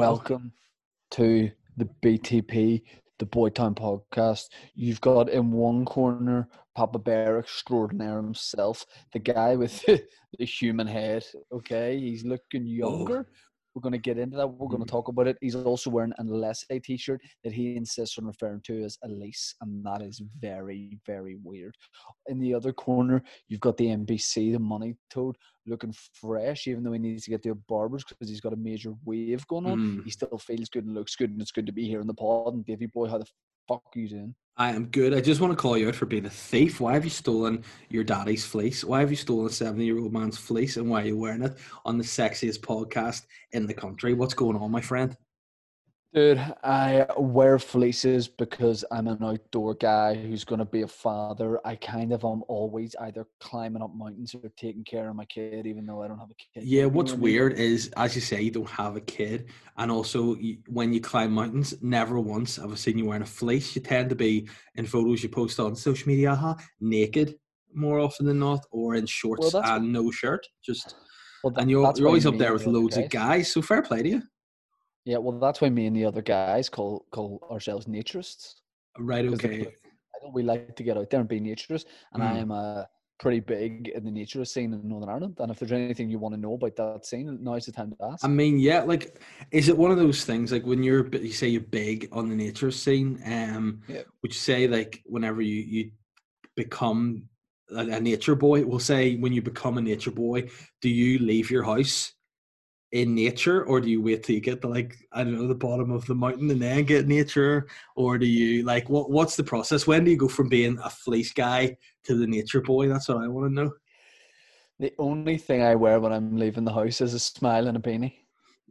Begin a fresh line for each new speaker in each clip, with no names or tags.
Welcome to the BTP, the Boytown podcast. You've got in one corner Papa Bear extraordinaire himself, the guy with the human head. Okay, he's looking younger. We're going to get into that. We're going to talk about it. He's also wearing an Alessi t-shirt that he insists on referring to as Elise, and that is very, very weird. In the other corner, you've got the NBC, the Money Toad, looking fresh, even though he needs to get to a barber's because he's got a major wave going on.
Mm.
He still feels good and looks good, and it's good to be here in the pod. And Davy boy, how the fuck are you doing?
I am good. I just want to call you out for being a thief. Why have you stolen your daddy's fleece? Why have you stolen a 70 year old man's fleece and why are you wearing it on the sexiest podcast in the country? What's going on, my friend?
Dude, I wear fleeces because I'm an outdoor guy who's going to be a father. I kind of am always either climbing up mountains or taking care of my kid, even though I don't have a kid.
Yeah, what's
what I mean?
weird is, as you say, you don't have a kid. And also, you, when you climb mountains, never once have I seen you wearing a fleece. You tend to be in photos you post on social media, uh naked more often than not, or in shorts
that's
and no shirt. Just
Well, tha-
And you're, you're always up there with loads of guys. So fair play to you.
Yeah, well, that's why me and the other guys call call ourselves naturists.
Right,
'cause the
okay.
We like to get out there and be naturists, and I
Mm.
am a pretty big in the naturist scene in Northern Ireland. And if there's anything you want to know about that scene, now's the time to ask.
I mean, yeah, like, is it one of those things like when you're, you say you're big on the nature scene? Um,
Yeah.
would you say like whenever you you become a, a nature boy, we'll say when you become a nature boy, do you leave your house in nature, or do you wait till you get to like I don't know the bottom of the mountain and then get nature, or do you like what what's the process? When do you go from being a fleece guy to the nature boy? That's what I want to know.
the only thing I wear when I'm leaving the house is a smile and a beanie,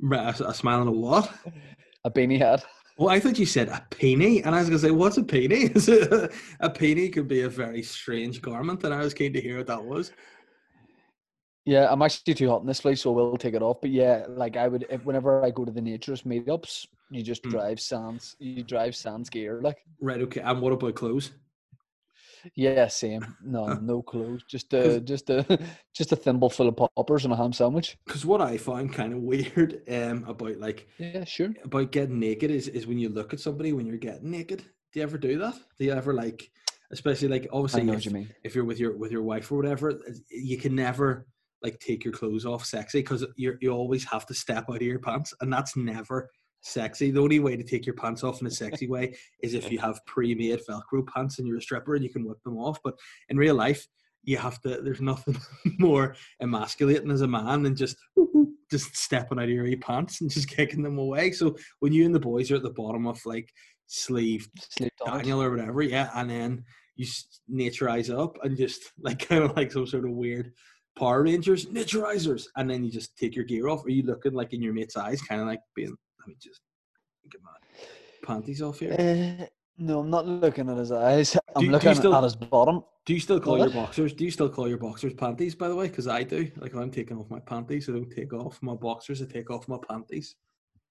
Right, A, a smile and a what?
a beanie hat.
Well, I thought you said a peony, and I was going to say, what's a it a, peony could be a very strange garment, and I was keen to hear what that was.
Yeah, I'm actually too hot in this place, so we'll take it off. But yeah, like I would, if, whenever I go to the naturist meetups, you just
Mm.
drive sans, you drive sans gear, like.
Right, okay. And what about clothes?
Yeah, same. No, no clothes. Just a just a just a thimble full of poppers and a ham sandwich.
Because what I find kind of weird um, about like
Yeah, sure.
about getting naked is is when you look at somebody when you're getting naked. Do you ever do that? Do you ever like, especially like obviously if,
you mean.
if you're with your with your wife or whatever, you can never like take your clothes off sexy because you you always have to step out of your pants, and that's never sexy. The only way to take your pants off in a sexy way is if you have pre-made Velcro pants and you're a stripper and you can whip them off. But in real life, you have to. There's nothing more emasculating as a man than just just stepping out of your pants and just kicking them away. So when you and the boys are at the bottom of like sleeve
Sleep.
Daniel or whatever, yeah, and then you s- naturize up and just like kind of like some sort of weird Power Rangers naturizers, and then you just take your gear off. Are you looking like in your mate's eyes, kind of like being? Let me just get my panties off here.
Uh, no, I'm not looking at his eyes. I'm
do
looking
still-
at his bottom.
Do you still call
What?
your boxers? Do you still call your boxers panties? By the way, because I do. Like I'm taking off my panties, I don't take off my boxers. I take off my panties.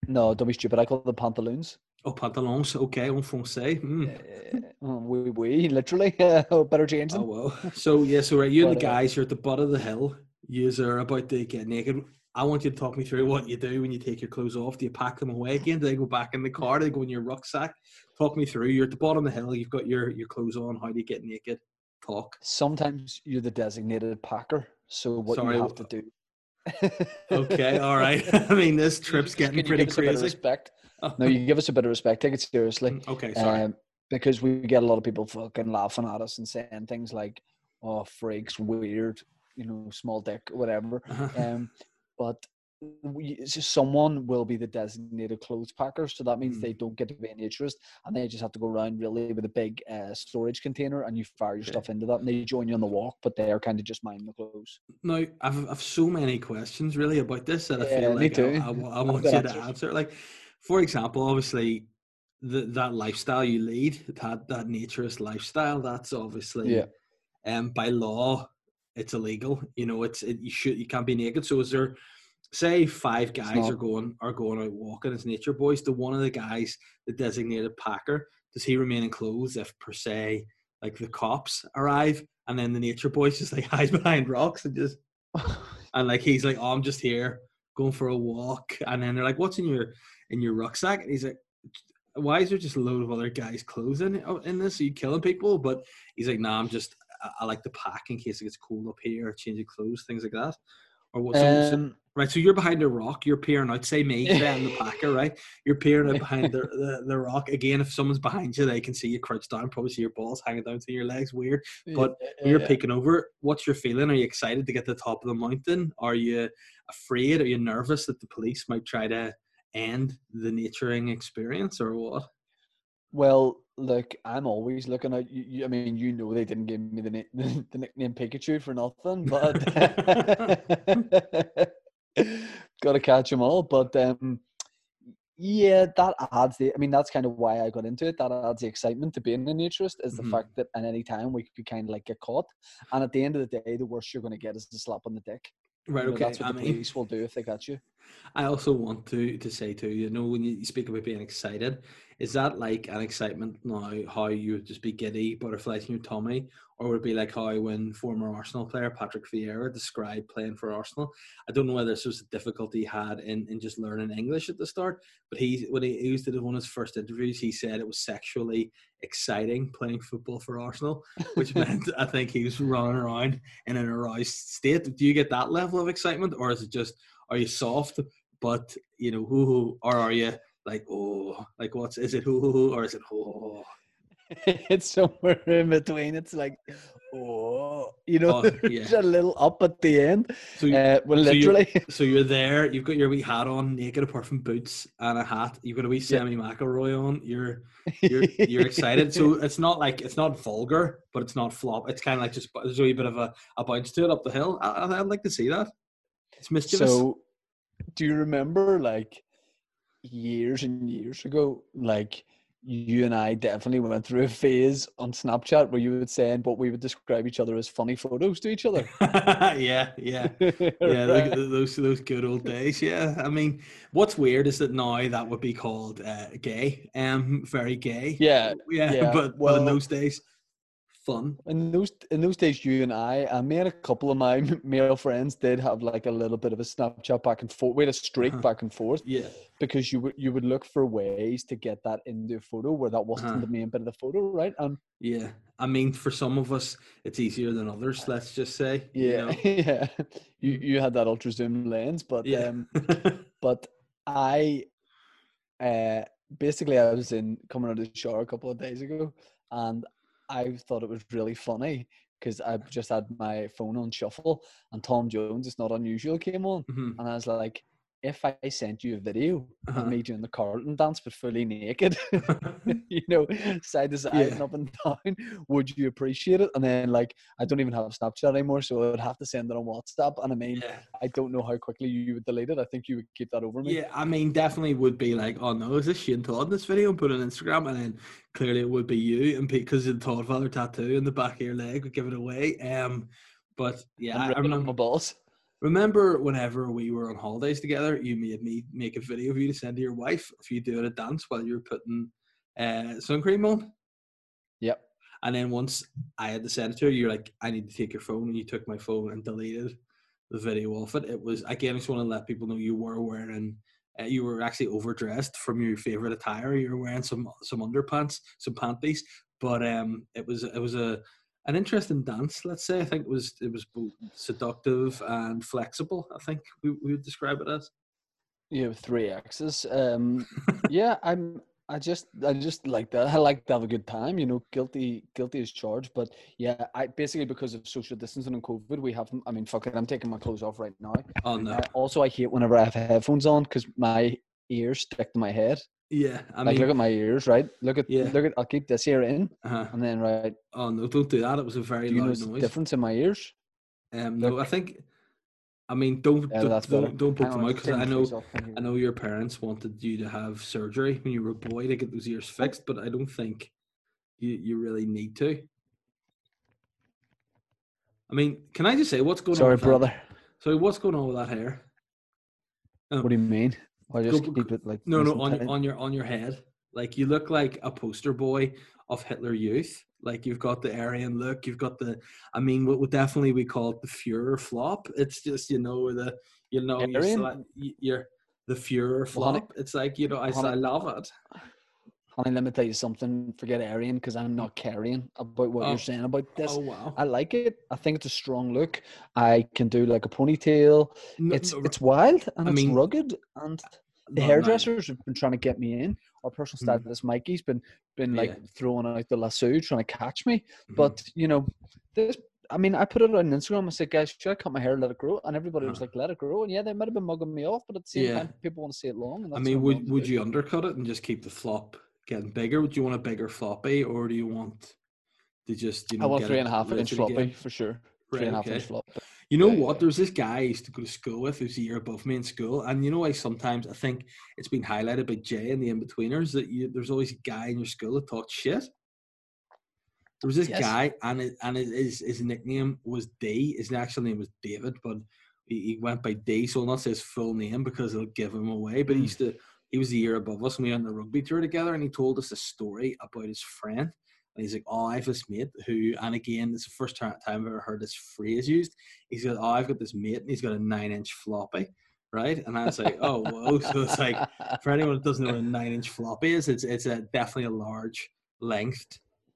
No, don't be stupid. I call them pantaloons.
Oh, pantalons. Okay, en français. Mm.
Uh, we, we, literally. Uh, better change
Oh
them.
well. So yeah, so right, you and the
uh,
guys, you're at the butt of the hill. You are about to get naked. I want you to talk me through what you do when you take your clothes off. Do you pack them away again? Do they go back in the car? Do they go in your rucksack? Talk me through. You're at the bottom of the hill. You've got your your clothes on. How do you get naked? Talk.
Sometimes you're the designated packer. So what
Sorry,
you have to do.
Okay, all right. I mean, this trip's getting pretty
give us a bit of
crazy.
respect? No, you give us a bit of respect. Take it seriously.
Mm, okay, sorry.
Um, because we get a lot of people fucking laughing at us and saying things like, "Oh, freaks, weird," you know, small dick, whatever.
Uh-huh.
Um, but we, someone will be the designated clothes packer, so that means
Mm.
they don't get to be an naturist, and they just have to go around really with a big uh, storage container, and you fire your
Okay.
stuff into that, and they join you on the walk, but they are kind of just minding the clothes.
Now, I've, I've so many questions really about this that I
Yeah,
feel like I. I, I want you to answer. Like, for example, obviously, the, that lifestyle you lead, that that naturist lifestyle, that's obviously,
Yeah.
um, by law, it's illegal. You know, it's it, you should you can't be naked. So, is there, say, five guys
not.
are going are going out walking as nature boys? Do one of the guys, the designated packer, does he remain in clothes if per se, like the cops arrive, and then the nature boys just like hide behind rocks and just and like he's like, "Oh, I'm just here going for a walk," and then they're like, "What's in your in your rucksack?" And he's like, "Why is there just a load of other guys' clothes in oh, in this? Are you killing people?" But he's like, "Nah, I'm just I, I like to pack in case it gets cold up here, change of clothes, things like that." Or what? So, so-
Um,
right, so you're behind a rock. You're peering out. Say me, I'm the packer, right? You're peering out behind the, the, the rock. Again, if someone's behind you, they can see you crouched down. Probably see your balls hanging down to your legs. Weird. But when you're
yeah.
peeking over, what's your feeling? Are you excited to get to the top of the mountain? Are you afraid? Are you nervous that the police might try to end the naturing experience or what?
Well, look, I'm always looking at you. you- I mean, you know, they didn't give me the, na- the nickname Pikachu for nothing, but got to catch them all. But um, yeah, that adds the. I mean, that's kind of why I got into it. That adds the excitement to being a naturist is the
Mhm.
fact that at any time we could kind of like get caught, and at the end of the day, the worst you're going to get is a slap on the dick.
Right,
You know,
okay.
that's what
I
the
mean,
police will do if they catch you.
I also want to to say too, you know, when you speak about being excited, is that like an excitement now how you would just be giddy, butterflies in your tummy, or would it be like how when former Arsenal player Patrick Vieira described playing for Arsenal? I don't know whether this was a difficulty he had in, in just learning English at the start, but he when he, he used to do one of his first interviews, he said it was sexually exciting playing football for Arsenal, which meant I think he was running around in an aroused state. Do you get that level of excitement, or is it just are you soft but you know who or are you like oh like what's is it hoo hoo hoo or is it oh
it's somewhere in between. It's like, oh, you know,
Oh, yeah.
a little up at the end.
so you,
Uh, well,
so you're-
literally,
so you're there you've got your wee hat on naked apart from boots and a hat. You've got a wee. Sammy McIlroy on. You're you're you're excited. So it's not like it's not vulgar but it's not flop. It's kind of like just there's a wee bit of a, a bounce to it up the hill. I, I- I'd like to see that. It's mischievous.
So, do you remember like years and years ago, like you and I definitely went through a phase on Snapchat where you would send what we would describe each other as funny photos to each other.
yeah yeah yeah
Right?
tho- those those good old days yeah i mean what's weird is that now that would be called uh, gay um very gay
yeah.
yeah,
yeah,
but, but in those days fun
In those in those days, you and I, and me and a couple of my male friends did have like a little bit of a Snapchat back and forth. We had a streak
Uh-huh.
back and forth
yeah
because you would you would look for ways to get that into a photo where that wasn't
Uh-huh.
the main bit of the photo, right? And
yeah i mean for some of us it's easier than others let's just say you
yeah,
know?
yeah, you you had that ultra zoom lens, but
yeah
um, but I, uh, basically I was in coming out of the shower a couple of days ago, and I thought it was really funny because I just had my phone on shuffle, and Tom Jones, it's not unusual, came on,
Mhm.
and I was like, if I sent you a video
Uh-huh.
of me doing the Carlton dance but fully naked, you know, side to side
Yeah.
and up and down, would you appreciate it? And then like I don't even have Snapchat anymore, so I would have to send it on WhatsApp. And I mean,
yeah
I don't know how quickly you would delete it. I think you would keep that over me.
Yeah, I mean, definitely would be like, oh no, is this Shane Todd in this video and put it on Instagram? And then clearly it would be you, and because of the Todd Father tattoo in the back of your leg would give it away. Um, but yeah,
And
I, I
ripping on
remember,
my balls.
Remember whenever we were on holidays together, you made me make a video of you to send to your wife if you doing a dance while you were putting uh, sun cream on.
Yep.
And then once I had to send it to her, you're like, I need to take your phone. And you took my phone and deleted the video off it. It was, again, I just want to let people know you were wearing, uh, you were actually overdressed from your favorite attire. You were wearing some some underpants, some panties. But um, it was it was a an interesting dance. Let's say I think it was it was both seductive and flexible. I think we, we would describe it as.
You have three axes. Um, yeah, I'm. I just, I just like that. I like to have a good time. You know, guilty, guilty is charged. But yeah, I basically because of social distancing and COVID, we have. I mean, fuck it. I'm taking my clothes off right now.
Oh no!
Uh, also, I hate whenever I have headphones on because my ears stick to my head.
Yeah, I
like,
mean,
look at my ears, right? Look at,
Yeah.
look at. I'll keep this ear in,
uh
and then right.
oh no! Don't do that. It was a very
Do you
loud noise.
difference in my ears?
Um, no, I think. I mean, don't
Yeah,
don't, don't, don't poke them out because I know
face off. Can you-
I know your parents wanted you to have surgery when you were a boy to get those ears fixed, but I don't think you you really need to. I mean, can I just say what's going on?
Sorry,
with that-
brother.
Sorry, what's going on with that hair? Oh,
What do you mean? I just
Go-
keep it like
no, no, on
tight.
on your on your head. Like you look like a poster boy of Hitler Youth. Like you've got the Aryan look, you've got the. I mean, what would definitely we call it the Führer flop. It's just you know the you know you're, you're the Führer flop. It's like you know I, I love it.
Honey, let me tell you something. Forget Aryan because I'm not caring about what
Oh.
you're saying about this.
Oh wow!
I like it. I think it's a strong look. I can do like a ponytail.
No-
It's
no,
it's wild and
I
it's
mean,
rugged. And the
no,
hairdressers have been trying to get me in. Our personal
Mhm.
stylist Mikey's been been like
Yeah.
throwing out the lasso, trying to catch me.
mhm.
But you know, this. I mean, I put it on Instagram. I said, guys, should I cut my hair, and let it grow? And everybody was
Uh-huh.
like, let it grow. And yeah, they might have been mugging me off, but at the same
Yeah.
time, people want to see it long. And
I mean, would would
do.
you undercut it and just keep the flop getting bigger? Would you want a bigger floppy, or do you want to just you know?
I want
get
three and a half inch floppy
again?
for sure.
Right,
Three and a half
okay.
inch floppy.
You know
Yeah,
what?
yeah.
There this guy I used to go to school with who's a year above me in school, and you know, I sometimes I think it's been highlighted by Jay and the Inbetweeners that you, there's always a guy in your school that talks shit. There was this
Yes.
guy, and it, and it, his his nickname was D. His actual name was David, but he, he went by D. So I'll not say his full name because it'll give him away. But he
Mm.
used to. He was a year above us, and we went on a rugby tour together. And he told us a story about his friend. And he's like, "Oh, I have this mate who," and again, it's the first time I've ever heard this phrase used. He's got, "Oh, I've got this mate, and he's got a nine-inch floppy." Right, and I was like, "Oh, whoa!" So it's like, for anyone that doesn't know what a nine inch floppy is, it's it's a definitely a large length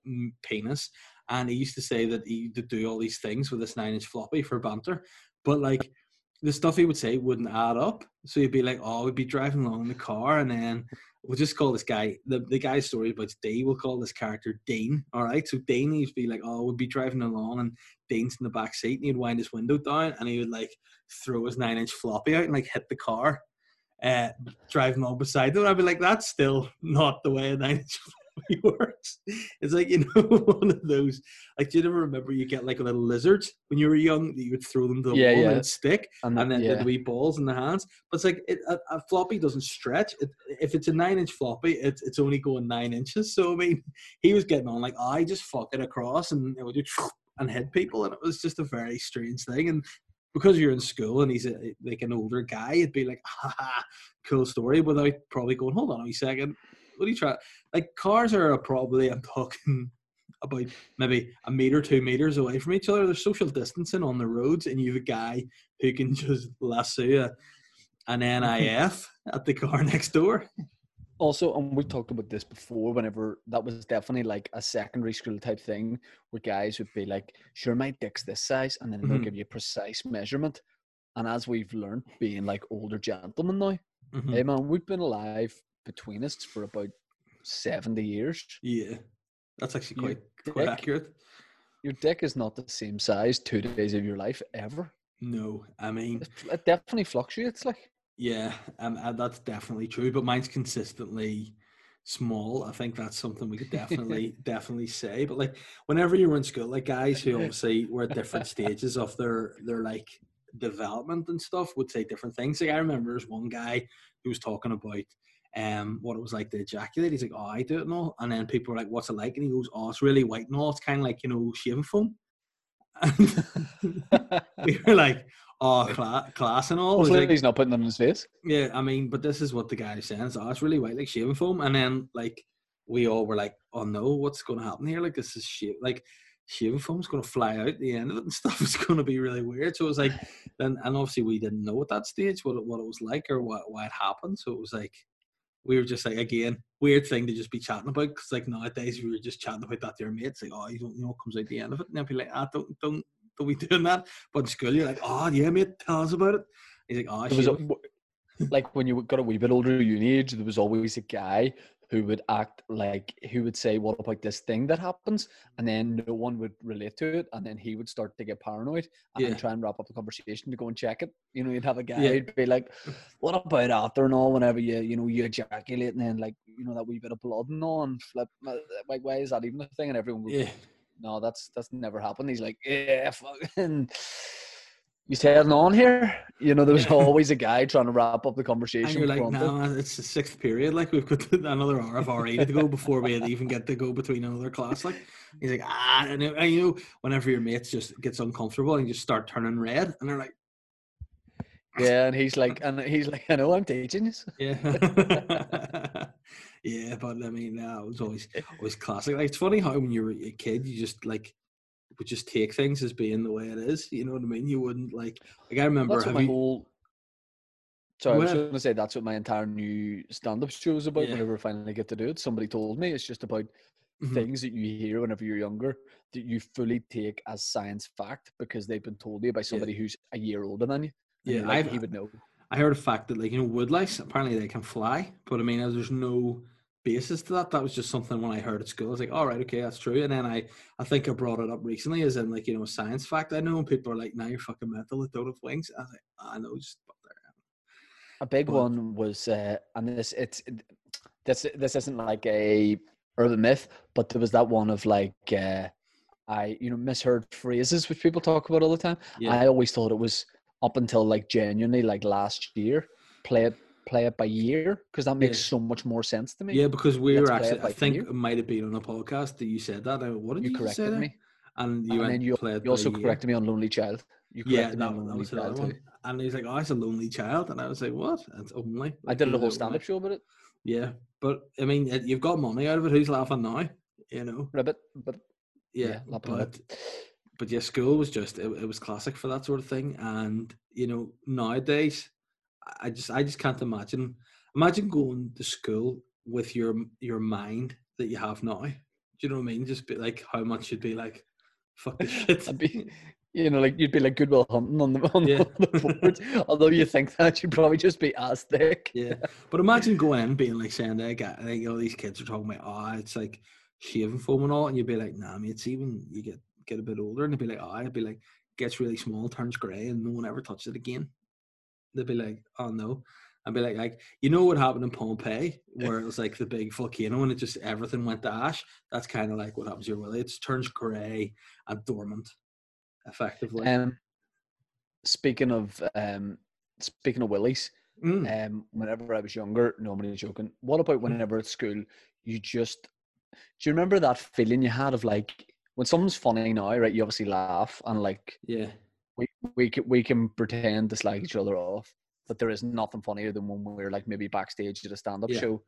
mm, penis. And he used to say that he would do all these things with this nine inch floppy for banter, but like the stuff he would say wouldn't add up. So he'd be like, "Oh, we'd be driving along in the car, and then we'll just call this guy the the guy's story about D. We'll call this character Dean. All right, so Dean to be like, "Oh, we'd be driving along, and Dean's in the back seat, and he'd wind his window down, and he would like throw his nine inch floppy out and like hit the car." uh, driving along beside them. I'd be like, that's still not the way a nine floppy works. It's like, you know, one of those, like, do you ever remember you get like a little lizards when you were young that you would throw them to the
Yeah,
wall
yeah.
and stick
and,
and then
yeah.
the wee balls in the hands. But it's like, it, a, a floppy doesn't stretch. It, if it's a nine inch floppy, it's, it's only going nine inches. So, I mean, he was getting on like, I just fuck it across and it would just and hit people. And it was just a very strange thing. And because you're in school and he's a, like an older guy, it'd be like, ha, cool story, without probably going, hold on a second. What are you trying? Like cars are probably, I'm talking about maybe a meter, two meters away from each other. There's social distancing on the roads, and you have a guy who can just lasso a, an NIF at the car next door.
also, and we've talked about this before, whenever that was definitely like a secondary school type thing where guys would be like, sure, my dick's this size, and then they'll
Mhm.
give you a precise measurement. And as we've learned, being like older gentlemen now,
Mhm.
hey man, we've been alive between us for about 70 years.
Yeah, that's actually
Your
quite quite
dick.
accurate.
Your dick is not the same size two days of your life ever.
No, I mean,
It, it definitely fluctuates. Like,
Yeah, um, uh, that's definitely true. But mine's consistently small. I think that's something we could definitely definitely say. But like whenever you were in school, like guys who obviously were at different stages of their their like development and stuff would say different things. Like I remember there's one guy who was talking about um what it was like to ejaculate. He's like, Oh, I do it and all. And then people were like, What's it like? And he goes, Oh, it's really white and all. It's kind of like, you know, shaving foam. And we were like, Oh, cla- class and all.
Hopefully
like,
he's not putting them in his face.
yeah, I mean, but this is what the guy is saying. It's, oh, it's really white, like shaving foam. And then, like, we all were like, oh no, what's going to happen here? Like, this is shit. Like, shaving foam's going to fly out the end of it and stuff. It's going to be really weird. So it was like, then, and obviously we didn't know at that stage what it, what it was like or what why it happened. So it was like, we were just like, again, weird thing to just be chatting about. Because, like, nowadays we were just chatting about that to our mates. Like, oh, you don't know what comes out the end of it. And they'll be like, ah, don't, don't, don't be doing that. But in school, you're like, oh, yeah, mate, tell us about it. He's like, oh,
was a,
shit.
like when you got a wee bit older uni age, there was always a guy who would act like who would say, "What about this thing that happens?" and then no one would relate to it, and then he would start to get paranoid and
Yeah.
try and wrap up the conversation to go and check it. You know, you'd have a guy
Yeah.
who'd be like, "What about after and all? Whenever you you know you ejaculate and then like you know that wee bit of blood and all, and flip, uh, like why is that even a thing?" And everyone would
yeah.
no, that's that's never happened. He's like, yeah, fucking. You heading on here? You know, there was always a guy trying to wrap up the
And
conversation.
you're like, no, man, it's the sixth period. Like we've got another hour of RE to go before we even get to go between another class. Like he's like, ah, and, and you know, whenever your mates just gets uncomfortable and you just start turning red, and they're like,
Yeah, and he's like, and he's like, I know I'm teaching you.
yeah, Yeah, but I mean, uh, it was always always classic. Like, it's funny how when you were a kid, you just like would just take things as being the way it is. You know what I mean? You wouldn't like. Like I remember.
That's what my
you,
whole. Sorry, I was
Well-
going to say that's what my entire new stand-up show is about.
Yeah.
Whenever I finally get to do it, somebody told me it's just about
Mhm.
things that you hear whenever you're younger that you fully take as science fact because they've been told you by somebody who's a year older than you.
Yeah,
like, he would know.
I heard a fact that like you know woodlice apparently they can fly, but I mean there's no basis to that. That was just something when I heard at school. I was like, all right, okay, that's true. And then I I think I brought it up recently as in like you know a science fact. I know people are like, "Now you're fucking mental. It don't have wings." I was like, I know, just but there.
A big
But-
one was, uh, and this it's it- this this isn't like a urban myth, but there was that one of like uh, I you know misheard phrases which people talk about all the time.
Yeah,
I always thought it was up until like genuinely like last year. Play it play it by year because that makes
Yeah.
so much more sense to me.
yeah, because we
Let's
were actually. I think
ear.
it might have been on a podcast that you said that. What did
you
you, just say
me,
And you
and then you, you also corrected me on Lonely Child. You
Yeah, that,
on
that was another one.
too.
And he's like, "Oh, it's a lonely child," and I was like, "What? It's only."
I did a whole
is it
stand-up show about it.
Yeah, but I mean, you've got money out of it. Who's laughing now? You know.
Ribbit, but
Yeah,
yeah,
but
up.
but yeah, school was just it, it was classic for that sort of thing. And you know, nowadays, I- I just I just can't imagine imagine going to school with your your mind that you have now. Do you know what I mean? Just be like how much you'd be like, fuck this shit.
Be, you know, like you'd be like Good Will Hunting on the on,
Yeah.
the boards. Although you think that you'd probably just be as thick.
Yeah, but imagine going in and being like saying guy, like, you know, these kids are talking about, oh, it's like shaving foam and all, and you'd be like, nah, mate, it's even you get get a bit older, and it'd be like, oh, it'd be like gets really small, turns grey, and no one ever touches it again. They'd be like, oh no. I'd be like, like you know what happened in Pompeii, where it was like the big volcano and it just everything went to ash. That's kind of like what happens here. Well, it just turns grey and dormant, effectively.
Um, speaking of um, speaking of willies,
Mm.
um, whenever I was younger, nobody's joking. What about whenever at school you just do you remember that feeling you had of like when someone's funny now, right? You obviously laugh and like
yeah,
we we can, we can pretend to slag each other off, but there is nothing funnier than when we're like maybe backstage at a stand-up
Yeah.
show,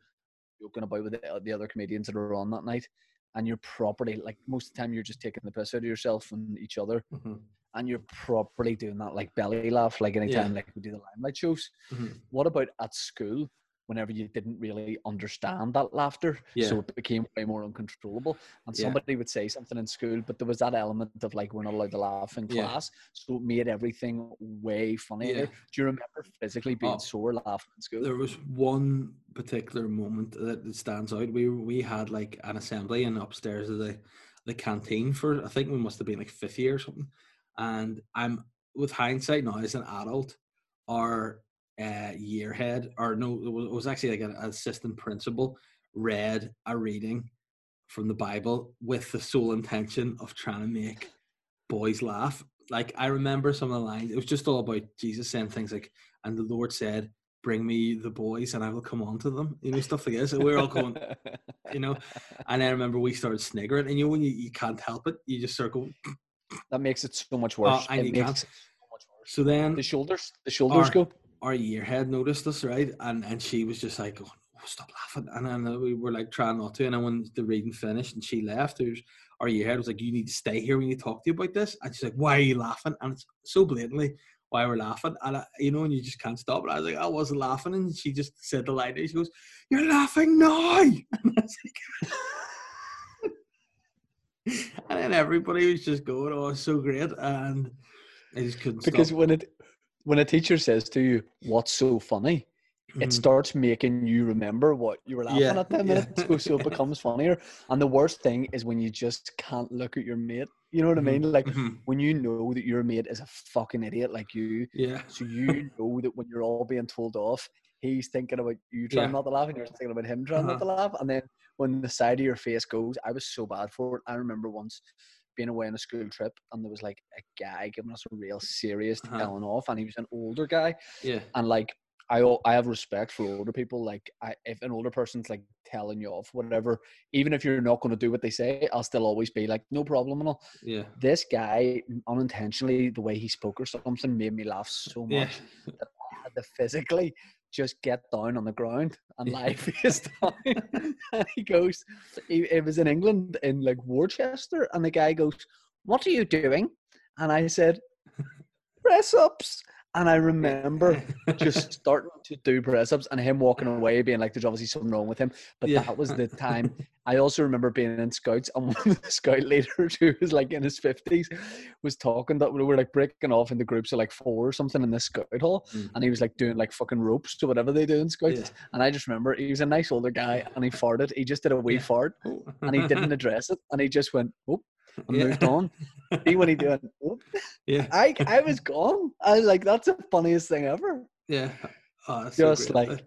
joking about with the, the other comedians that are on that night, and you're properly like most of the time you're just taking the piss out of yourself and each other,
Mhm.
and you're properly doing that like belly laugh, like anytime
Yeah.
like we do the limelight shows.
Mhm.
What about at school? Whenever you didn't really understand that laughter,
Yeah.
so it became way more uncontrollable, and
Yeah.
somebody would say something in school, but there was that element of like we're not allowed to laugh in
Yeah.
class, so it made everything way funnier.
Yeah.
Do you remember physically being
Oh.
sore laughing in school?
There was one particular moment that, stands out. We we had like an assembly in upstairs of the the canteen for I think we must have been like fifth year or something. And I'm with hindsight now as an adult, our uh, year head or no, it was, it was actually like an assistant principal read a reading from the Bible with the sole intention of trying to make boys laugh. Like I remember some of the lines. It was just all about Jesus saying things like, "And the Lord said." bring me the boys and I will come on to them, you know, stuff like this. And we're all going, you know. And I remember we started sniggering, and you know, when you, you can't help it, you just start going.
that makes it so much worse.
and
it
you
makes
can't.
it so much worse.
So then
The shoulders, the shoulders
Or-
go.
Our year head noticed us, right? And and she was just like, oh, stop laughing. And then we were like trying not to. And then when the reading finished and she left, it was, our year head was like, you need to stay here. We need to talk to you about this. And she's like, why are you laughing? And it's so blatantly why we're laughing. And I, you know, and you just can't stop. And I was like, I wasn't laughing. And she just said the line. She goes, you're laughing now. And I was like, and then everybody was just going, oh, it's so great. And I just couldn't
Because
stop.
when it when a teacher says to you, "What's so funny?" it
Mhm.
starts making you remember what you were laughing
Yeah,
at ten
yeah.
minutes ago, so it becomes funnier. And the worst thing is when you just can't look at your mate. You know what
Mhm,
I mean? Like
mhm.
when you know that your mate is a fucking idiot like you,
Yeah.
so you know that when you're all being told off, he's thinking about you trying
Yeah.
not to laugh, and you're thinking about him trying not to laugh. And then when the side of your face goes, I was so bad for it. I remember once being away on a school trip, and there was like a guy giving us a real serious
Uh-huh.
telling off, and he was an older guy,
Yeah.
and like I I have respect for older people. Like I, if an older person's like telling you off, whatever, even if you're not going to do what they say, I'll still always be like, no problem and all.
Yeah.
This guy, unintentionally, the way he spoke or something made me laugh so
Yeah.
much that I had to physically just get down on the ground and lie face down. and he goes, he, it was in England in like Worcester, and the guy goes, "What are you doing?" And I said, "Press ups." And I remember just starting to do press ups and him walking away being like, there's obviously something wrong with him. But
Yeah.
that was the time. I also remember being in scouts and one of the scout leaders who was like in his 50s was talking that we were like breaking off into groups of like four or something in this scout hall.
Mm.
And he was like doing like fucking ropes or whatever they do in scouts.
Yeah.
And I just remember he was a nice older guy and he farted. He just did a wee fart and he didn't address it. And he just went, oh, and
Yeah.
moved on. See what he doing? Oh.
yeah,
I, I was gone. I was like, that's the funniest thing ever.
yeah. Oh, that's so
Just
great.
like-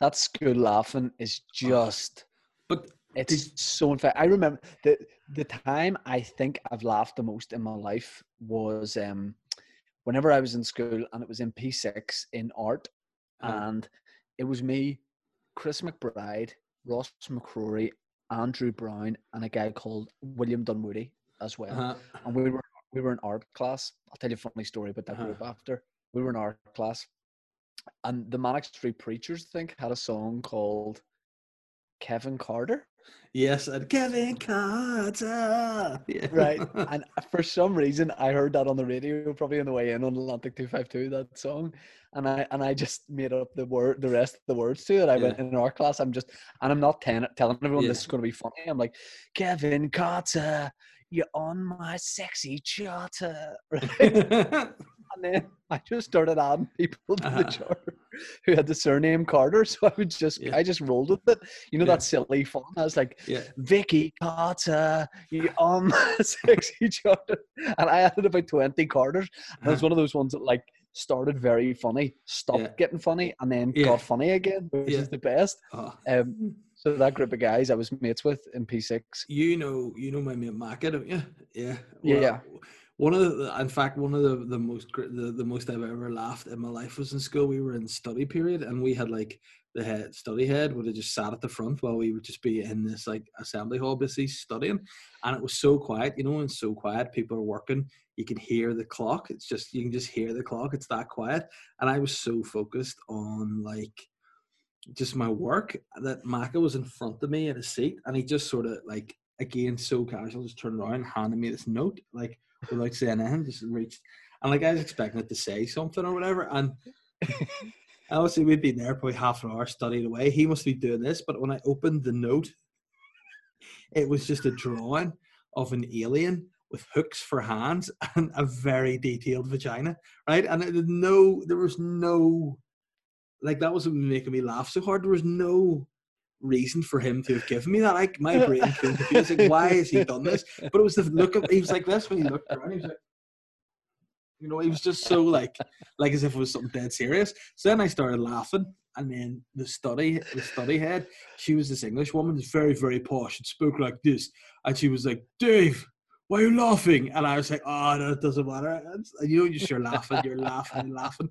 That school laughing is just
but
it's so unfair. I remember the the time I think I've laughed the most in my life was um whenever I was in school and it was in P six in art
uh,
and it was me, Chris McBride, Ross McCrory, Andrew Brown, and a guy called William Dunwoody as well.
uh,
And we were we were in art class. I'll tell you a funny story about that
Uh-huh.
group after. We were in art class, and the Manic Street Preachers, I think, had a song called Kevin Carter.
Yes, and Kevin Carter. Yeah.
Right. and for some reason I heard that on the radio, probably on the way in on Atlantic two five two, that song. And I and I just made up the word the rest of the words to it. I went in our class, I'm just and I'm not ten, telling everyone
Yeah.
this is gonna be funny. I'm like, Kevin Carter, you're on my sexy charter. Right? And then I just started adding people to the
Uh-huh.
who had the surname Carter. So I would just
Yeah.
I just rolled with it. You know
Yeah.
that silly fun. I was like,
yeah.
Vicky Carter, you on my sexy charter. And I added about 20 Carters. And it was
Uh-huh.
one of those ones that like started very funny, stopped
Yeah.
getting funny, and then got funny again, which is the best.
Oh.
Um, so that group of guys I was mates with in P6.
You know, you know my mate Macca, don't you? Yeah.
Yeah, yeah.
One of the, in fact, one of the the most the, the most I've ever laughed in my life was in school. We were in study period, and we had like the head study head would have just sat at the front while we would just be in this like assembly hall, basically studying, and it was so quiet. You know, and so quiet. People are working. You can hear the clock. It's just you can just hear the clock. It's that quiet, and I was so focused on like just my work that Macca was in front of me in a seat and he just sort of like again so casual just turned around handed me this note like without saying anything just reached and like I was expecting it to say something or whatever and obviously we'd been there probably half an hour studying away he must be doing this but when I opened the note it was just a drawing of an alien with hooks for hands and a very detailed vagina right and it no there was no like that was making me laugh so hard. There was no reason for him to have given me that. Like my brain couldn't confuse. Like, why has he done this? But it was the look of he was like this when he looked around. He was like, you know, he was just so like, like as if it was something dead serious. So then I started laughing, and then the study, the study head, she was this English woman, was very, very posh, and spoke like this, and she was like, Dave. Why are you laughing? And I was like, oh, no, it doesn't matter. And you know, just you're laughing, you're laughing, and laughing.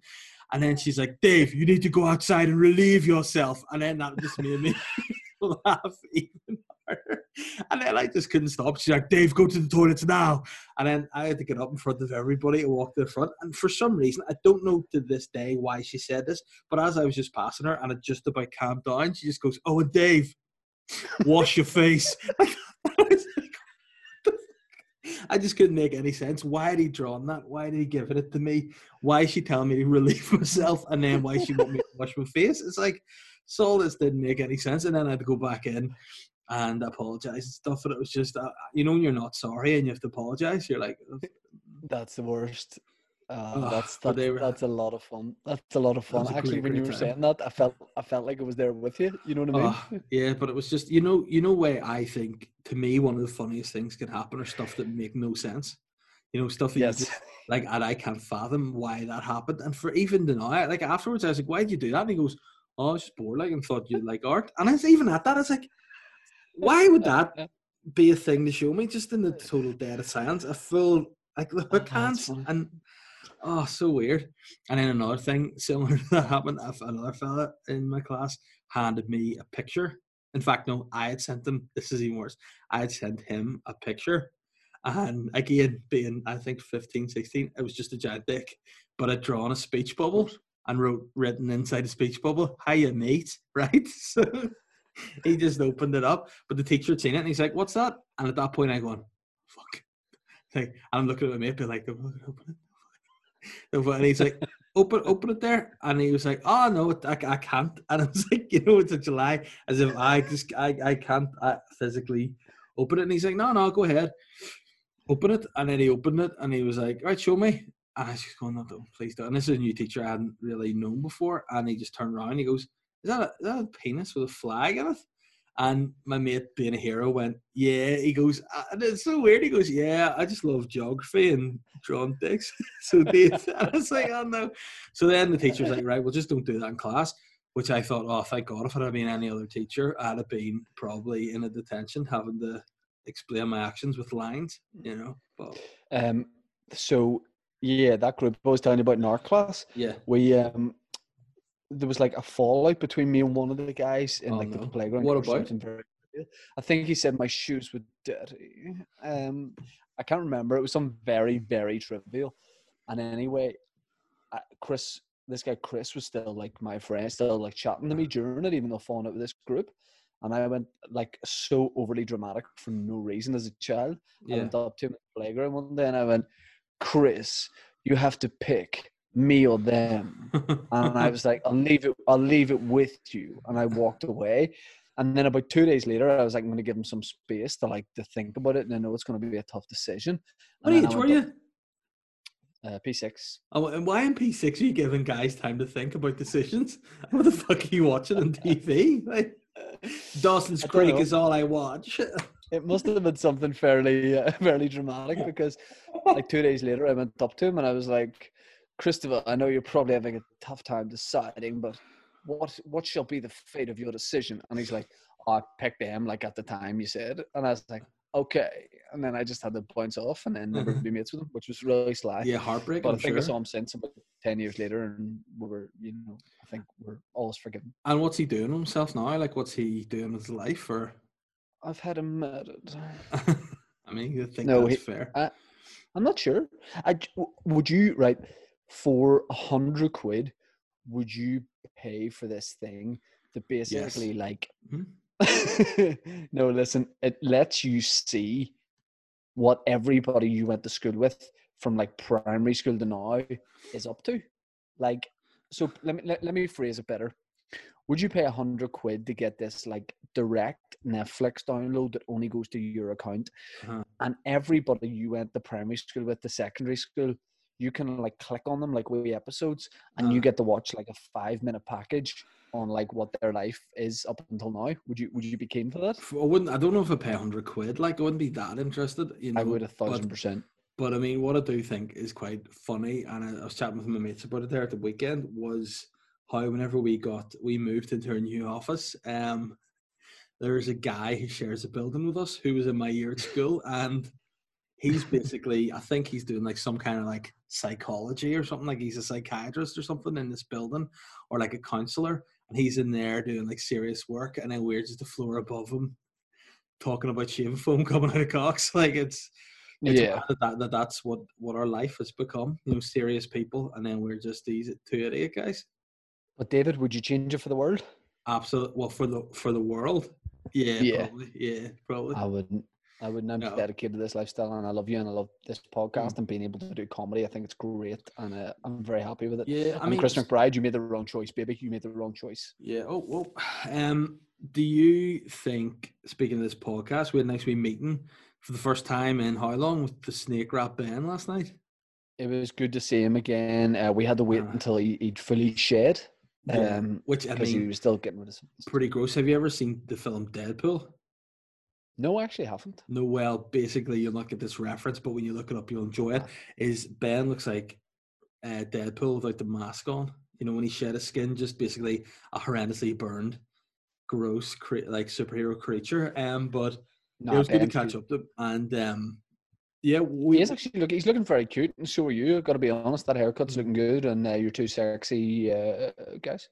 And then she's like, Dave, you need to go outside and relieve yourself. And then that just made me laugh even harder. And then I just couldn't stop. She's like, Dave, go to the toilets now. And then I had to get up in front of everybody and walk to the front. And for some reason, I don't know to this day why she said this, but as I was just passing her and it just about calmed down, she just goes, Oh, and Dave, wash your face. I just couldn't make any sense. Why had he drawn that? Why had he given it to me? Why is she telling me to relieve myself? And then why she want me to wash my face? It's like, so this didn't make any sense. And then I had to go back in and apologize and stuff. And it was just, uh, you know, you're not sorry and you have to apologize, you're like,
That's the worst. Uh, that's that's,
were-
that's a lot of fun. That's a lot of fun. Actually,
great,
when you were
time.
saying that, I felt I felt like I was there with you. You know what I mean?
oh, yeah, but it was just, you know, you know, way I think to me, one of the funniest things can happen are stuff that make no sense. You know, stuff that you
yes.
just, like, and I can't fathom why that happened. And for even now, like afterwards, I was like, "Why did you do that?" And he goes, "Oh, I was just bored, like, and thought you'd like art." And I was even at that, I was like, "Why would that be a thing to show me?" Just in the total dead of silence, a full like the
Oh,
hook hands, and oh, so weird. And then another thing similar to that happened. Another fella in my class handed me a picture. In fact, no, I had sent him. This is even worse. I had sent him a picture and again, being I think 15, 16, it was just a giant dick, but I'd drawn a speech bubble and wrote written inside a speech bubble, "Hiya, mate." Right, so he just opened it up, but the teacher had seen it and he's like, "What's that?" And at that point, I go, "Fuck." Like, I'm looking at my mate, be like, "Open it." And he's like, open, open it there. And he was like, oh, no, I, I can't. And I was like, you know, it's a July, as if I just, I, I can't I physically open it. And he's like, no, no, go ahead. Open it. And then he opened it and he was like, right, show me. And I was just going, no, don't, please don't. And this is a new teacher I hadn't really known before. And he just turned around and he goes, is that a, is that a penis with a flag in it? And my mate, being a hero, went, "Yeah." He goes, and it's so weird. He goes, "Yeah, I just love geography and drawing dicks." so did. And I was like, "Oh no." So then the teacher was like, "Right, well, just don't do that in class." Which I thought, "Oh, thank God! If it had been any other teacher, I'd have been probably in a detention having to explain my actions with lines." You know, but
um, so yeah, that group I was telling you about in our class.
yeah,
We um, there was like a fallout between me and one of the guys in
Oh,
like
no.
the playground.
What about?
I think he said my shoes were dirty. Um, I can't remember. It was some very very trivial. And anyway, I, Chris, this guy Chris was still like my friend, still like chatting to me during it, even though falling out with this group. And I went like so overly dramatic for no reason as a child. I
yeah.
went up to him in the playground one day and I went, Chris, you have to pick me or them. And I was like, I'll leave it, I'll leave it with you. And I walked away. And then about two days later, I was like, I'm going to give him some space to like to think about it, and I know it's going to be a tough decision.
what age were you?
Uh, P6.
Oh, and why in P6 are you giving guys time to think about decisions? What the fuck are you watching on TV? Like, Dawson's Creek
know.
is all I watch.
It must have been something fairly, uh, fairly dramatic because like two days later, I went up to him and I was like, Christopher, I know you're probably having a tough time deciding, but what what shall be the fate of your decision? And he's like, oh, I picked them like at the time you said, and I was like, okay. And then I just had to bounce off and then never be mates with him, which was really sly.
yeah, heartbreak.
But I
I'm
think I saw him since about ten years later, and we were, you know, I think we're always forgiven.
And what's he doing himself now? Like, what's he doing with his life? Or,
I've had him murdered.
I mean, you think
No,
that's
he-
fair?
I'm not sure. I would you right for a hundred quid? Would you pay for this thing to basically like?
Mhm.
no, listen. It lets you see what everybody you went to school with from like primary school to now is up to. Like, so let me let, let me phrase it better. Would you pay a hundred quid to get this like direct Netflix download that only goes to your account?
Uh-huh.
And everybody you went to primary school with, the secondary school, you can like click on them like wee episodes, and you
Uh-huh.
get to watch like a five minute package on like what their life is up until now. Would you would you be keen for that?
I wouldn't. I don't know if I pay hundred quid. Like, I wouldn't be that interested. You know,
I would a thousand percent.
But I mean, what I do think is quite funny, and I, I was chatting with my mates about it there at the weekend, was how whenever we got we moved into our new office, um, there's a guy who shares a building with us who was in my year at school, and he's basically I think he's doing like some kind of like psychology or something, like he's a psychiatrist or something in this building, or like a counselor, and he's in there doing like serious work, and then we're just the floor above him talking about shaving foam coming out of cocks, like it's it's
Yeah.
that, that that's what what our life has become you know serious people and then we're just these two idiot guys
But David, would you change it for the world?
absolutely well for the for the world yeah
Yeah.
probably yeah probably
I wouldn't. I wouldn't. I'm
No.
dedicated to this lifestyle, and I love you, and I love this podcast and being able to do comedy. I think it's great, and uh, I'm very happy with it.
yeah i
and
mean
Chris McBride, you made the wrong choice, baby. You made the wrong choice.
yeah oh well um do you think speaking of this podcast we had a nice wee meeting for the first time in how long with the snake rap ben last night
It was good to see him again. Uh, we had to wait
Uh,
until he, he'd fully shed,
Yeah,
um,
which i
because he was still getting rid of some.
pretty gross have you ever seen the film deadpool
No, I actually haven't.
No, well, basically, you'll not get this reference, but when you look it up, you'll enjoy it. Is Ben looks like uh, Deadpool without the mask on? You know, when he shed his skin, just basically a horrendously burned, gross, cre- like superhero creature. Um, but
No,
it was good to catch up to. him. And um, yeah,
He is actually looking. He's looking very cute, and so are you. I've got to be honest. That haircut's looking good, and uh, you're two sexy uh, guys.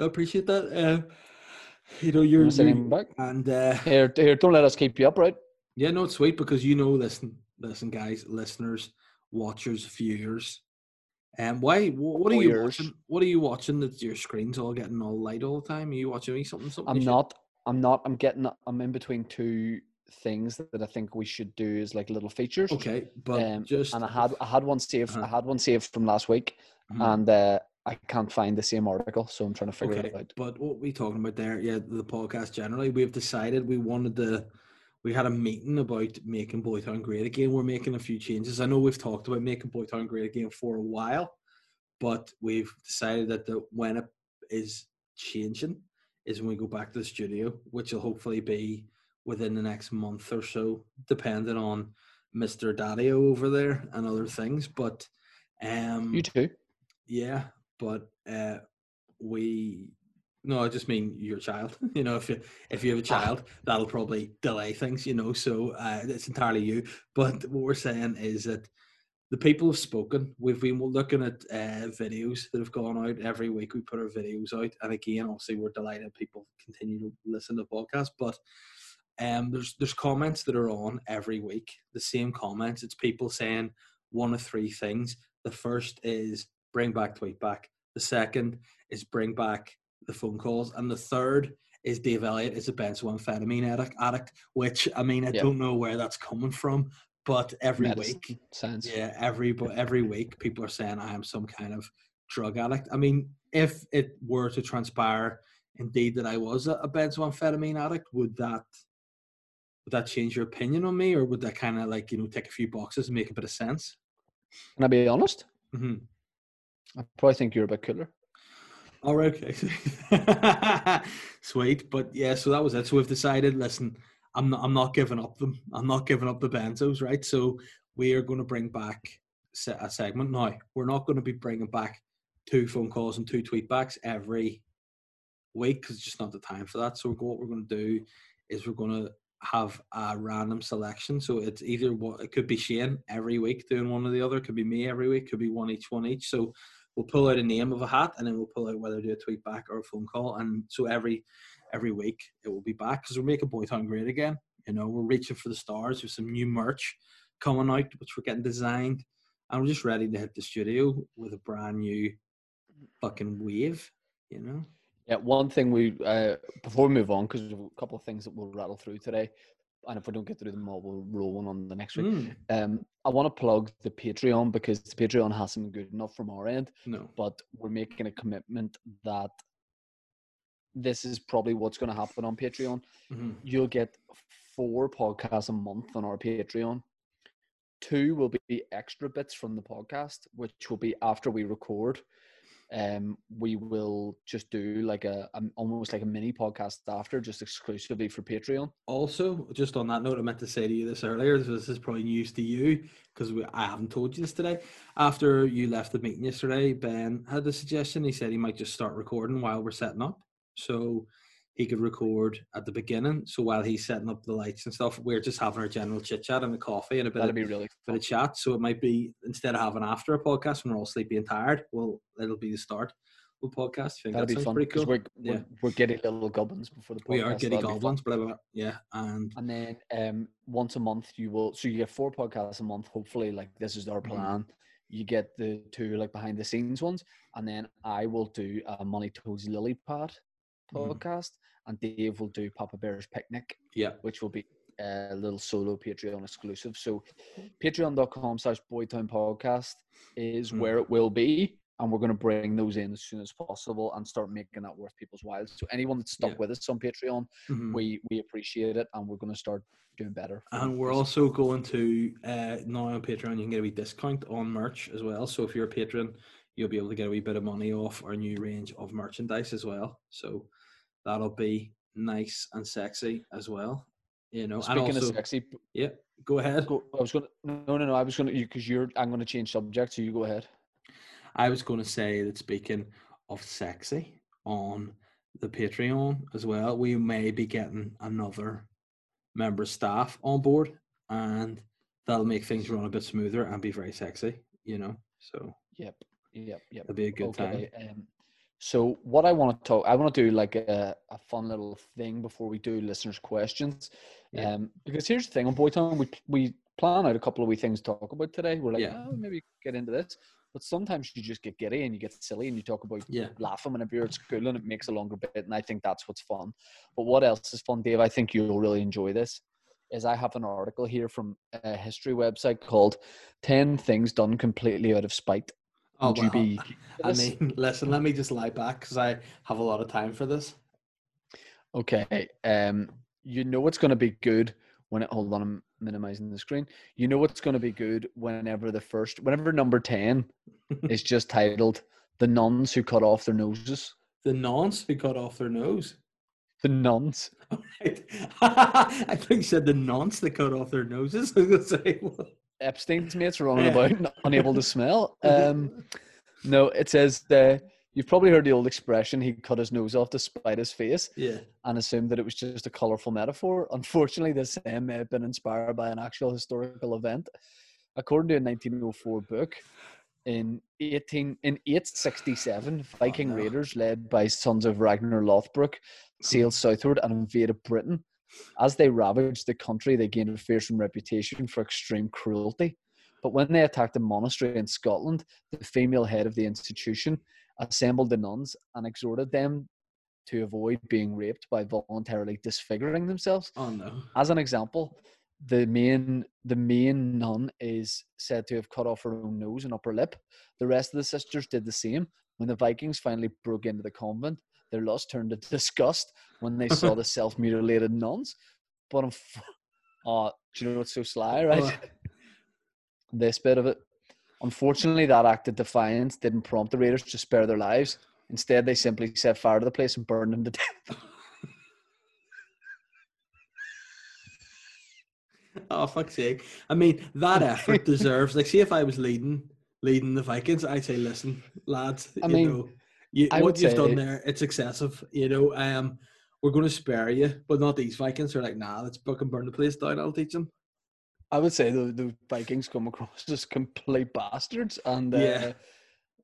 I appreciate that. Uh, you know, you're,
Wanna say
you're
anything back?
and uh,
Here, here, don't let us keep you up, right?
Yeah, no, it's sweet because you know, listen, listen, guys, listeners, watchers, viewers. Um, why? What are you watching? What are you watching? That your screen's all getting all light all the time. Are you watching me something? Something?
I'm not. I'm not. I'm getting. I'm in between two things that I think we should do is like little features.
Okay, but
Um,
just
and I had I had one saved. I
Uh-huh.
had one saved from last week,
Mhm.
and uh, I can't find the same article, so I'm trying to figure
Okay,
it out.
but what we're talking about there? Yeah, the podcast generally. We've decided we wanted to. We had a meeting about making Boytown great again. We're making a few changes. I know we've talked about making Boytown great again for a while, but we've decided that the when it is changing is when we go back to the studio, which will hopefully be within the next month or so, depending on Mister Daddy over there and other things. But um,
You too.
yeah, but uh, we no, I just mean your child. You know, if you if you have a child, that'll probably delay things. You know, so uh, it's entirely you. But what we're saying is that the people have spoken. We've been looking at uh, videos that have gone out every week. We put our videos out, and again, obviously, we're delighted people continue to listen to the podcast. But um, there's there's comments that are on every week. The same comments. It's people saying one of three things. The first is bring back tweet back. The second is bring back the phone calls, and the third is Dave Elliott is a benzoamphetamine addict. Addict, which I mean, I
Yeah.
don't know where that's coming from, but every
Medicine,
week,
science.
yeah, every every week, people are saying I am some kind of drug addict. I mean, if it were to transpire indeed that I was a, a benzoamphetamine addict, would that would that change your opinion on me, or would that kind of like you know take a few boxes and make a bit of sense?
Can I be honest?
hmm
I probably think you're a bit cooler.
All right, okay. Sweet, but yeah, so that was it. So we've decided. Listen, I'm not. I'm not giving up them. I'm not giving up the benzos, right? So we are going to bring back a segment now. We're not going to be bringing back two phone calls and two tweet backs every week because it's just not the time for that. So what we're going to do is we're going to have a random selection. So it's either what it could be Shane every week doing one or the other. It could be me every week. It Could be one each, one each. So we'll pull out a name of a hat and then we'll pull out whether to do a tweet back or a phone call. And so every every week it will be back because we're making Boytown great again. You know, we're reaching for the stars with some new merch coming out, which we're getting designed. And we're just ready to hit the studio with a brand new fucking wave, you know?
Yeah, one thing we uh, before we move on because a couple of things that we'll rattle through today, and if we don't get through them all, we'll roll one on the next week.
Mm,
Um, I want to plug the Patreon because the Patreon hasn't been good enough from our end,
no.
but we're making a commitment that this is probably what's going to happen on Patreon.
Mhm.
You'll get four podcasts a month on our Patreon. Two will be extra bits from the podcast, which will be after we record. Um, we will just do like a, a almost like a mini podcast after, just exclusively for Patreon.
Also, just on that note, I meant to say to you this earlier. This, is probably news to you because I haven't told you this today. After you left the meeting yesterday, Ben had a suggestion. He said he might just start recording while we're setting up, so he could record at the beginning. So while he's setting up the lights and stuff, we're just having our general chit chat and a coffee and a bit
That'd
of
be really
bit of chat. So it might be instead of having after a podcast when we're all sleepy and tired, well, it'll be the start of the podcast. I think
That'd
that
be fun
pretty
because
cool.
we're,
Yeah.
we're we're getting little goblins before the podcast.
we are giddy
That'd
goblins, blah, blah, blah. Yeah, and
And then um, once a month, you will. So you get four podcasts a month. Hopefully, like this is our
Mhm.
plan. You get the two like behind the scenes ones, and then I will do a Money Toes Lily Pad
Mhm.
podcast, and Dave will do Papa Bear's Picnic,
yeah,
which will be a little solo Patreon exclusive. So patreon.com slash boytown podcast is
Mhm.
where it will be. And we're going to bring those in as soon as possible and start making that worth people's while. So anyone that's stuck
Yeah.
with us on Patreon,
Mhm.
we we appreciate it and we're going to start doing better.
And we're also going to uh, now on Patreon. You can get a wee discount on merch as well. So if you're a patron, you'll be able to get a wee bit of money off our new range of merchandise as well. So that'll be nice and sexy as well. You know,
Speaking
also,
of sexy,
yeah, go ahead.
go, I was going to no no no I was going to because you're I'm going to change subject so you go ahead.
I was going to say that speaking of sexy on the Patreon as well, we may be getting another member staff on board, and that'll make things run a bit smoother and be very sexy. You know, so
Yep yep yep.
it'll be a good time.
Um, so what I want to talk, I want to do like a, a fun little thing before we do listeners' questions.
Yeah.
Um, because here's the thing on Boytown, we we plan out a couple of wee things to talk about today. We're like,
Yeah.
oh, maybe get into this. But sometimes you just get giddy and you get silly and you talk about
Yeah.
laughing whenever you're at school and it makes a longer bit. And I think that's what's fun. But what else is fun, Dave? I think you'll really enjoy this. Is I have an article here from a history website called 10 Things Done Completely Out of Spite.
Oh,
Would you be.
I mean, listen, let me just lie back because I have a lot of time for this.
Okay. Um, you know it's going to be good when it. Hold on, I'm minimizing the screen. You know it's going to be good whenever the first, whenever number 10 is just titled The Nuns Who Cut Off Their Noses.
The nuns who cut off their nose.
The nuns.
Right. I think you said the nuns that cut off their noses. I was gonna say, well,
Epstein's mates running
Yeah.
about, unable to smell. Um, no, it says uh, you've probably heard the old expression he cut his nose off to spite his face
yeah.
and assumed that it was just a colourful metaphor. Unfortunately, this same may have been inspired by an actual historical event. According to a 1904 book, in 18 in 867, Viking
no.
raiders led by sons of Ragnar Lothbrok sailed southward and invaded Britain. As they ravaged the country, they gained a fearsome reputation for extreme cruelty. But when they attacked a monastery in Scotland, the female head of the institution assembled the nuns and exhorted them to avoid being raped by voluntarily disfiguring themselves.
Oh no.
As an example, the main the main nun is said to have cut off her own nose and upper lip. The rest of the sisters did the same. When the Vikings finally broke into the convent, their lust turned to disgust when they saw the self mutilated nuns. But unf- oh, do you know what's so sly, right?
What?
this bit of it. Unfortunately, that act of defiance didn't prompt the raiders to spare their lives. Instead, they simply set fire to the place and burned them to death.
Oh fuck's sake! I mean, that effort deserves. Like, see, if I was leading leading the Vikings, I'd say, listen, lads,
I
you
mean,
know, you,
I
what you've done there, it's excessive. You know, um, we're going to spare you, but not these Vikings. They're like, nah, let's book and burn the place down. I'll teach them.
I would say the, the Vikings come across as complete bastards, and uh,
Yeah.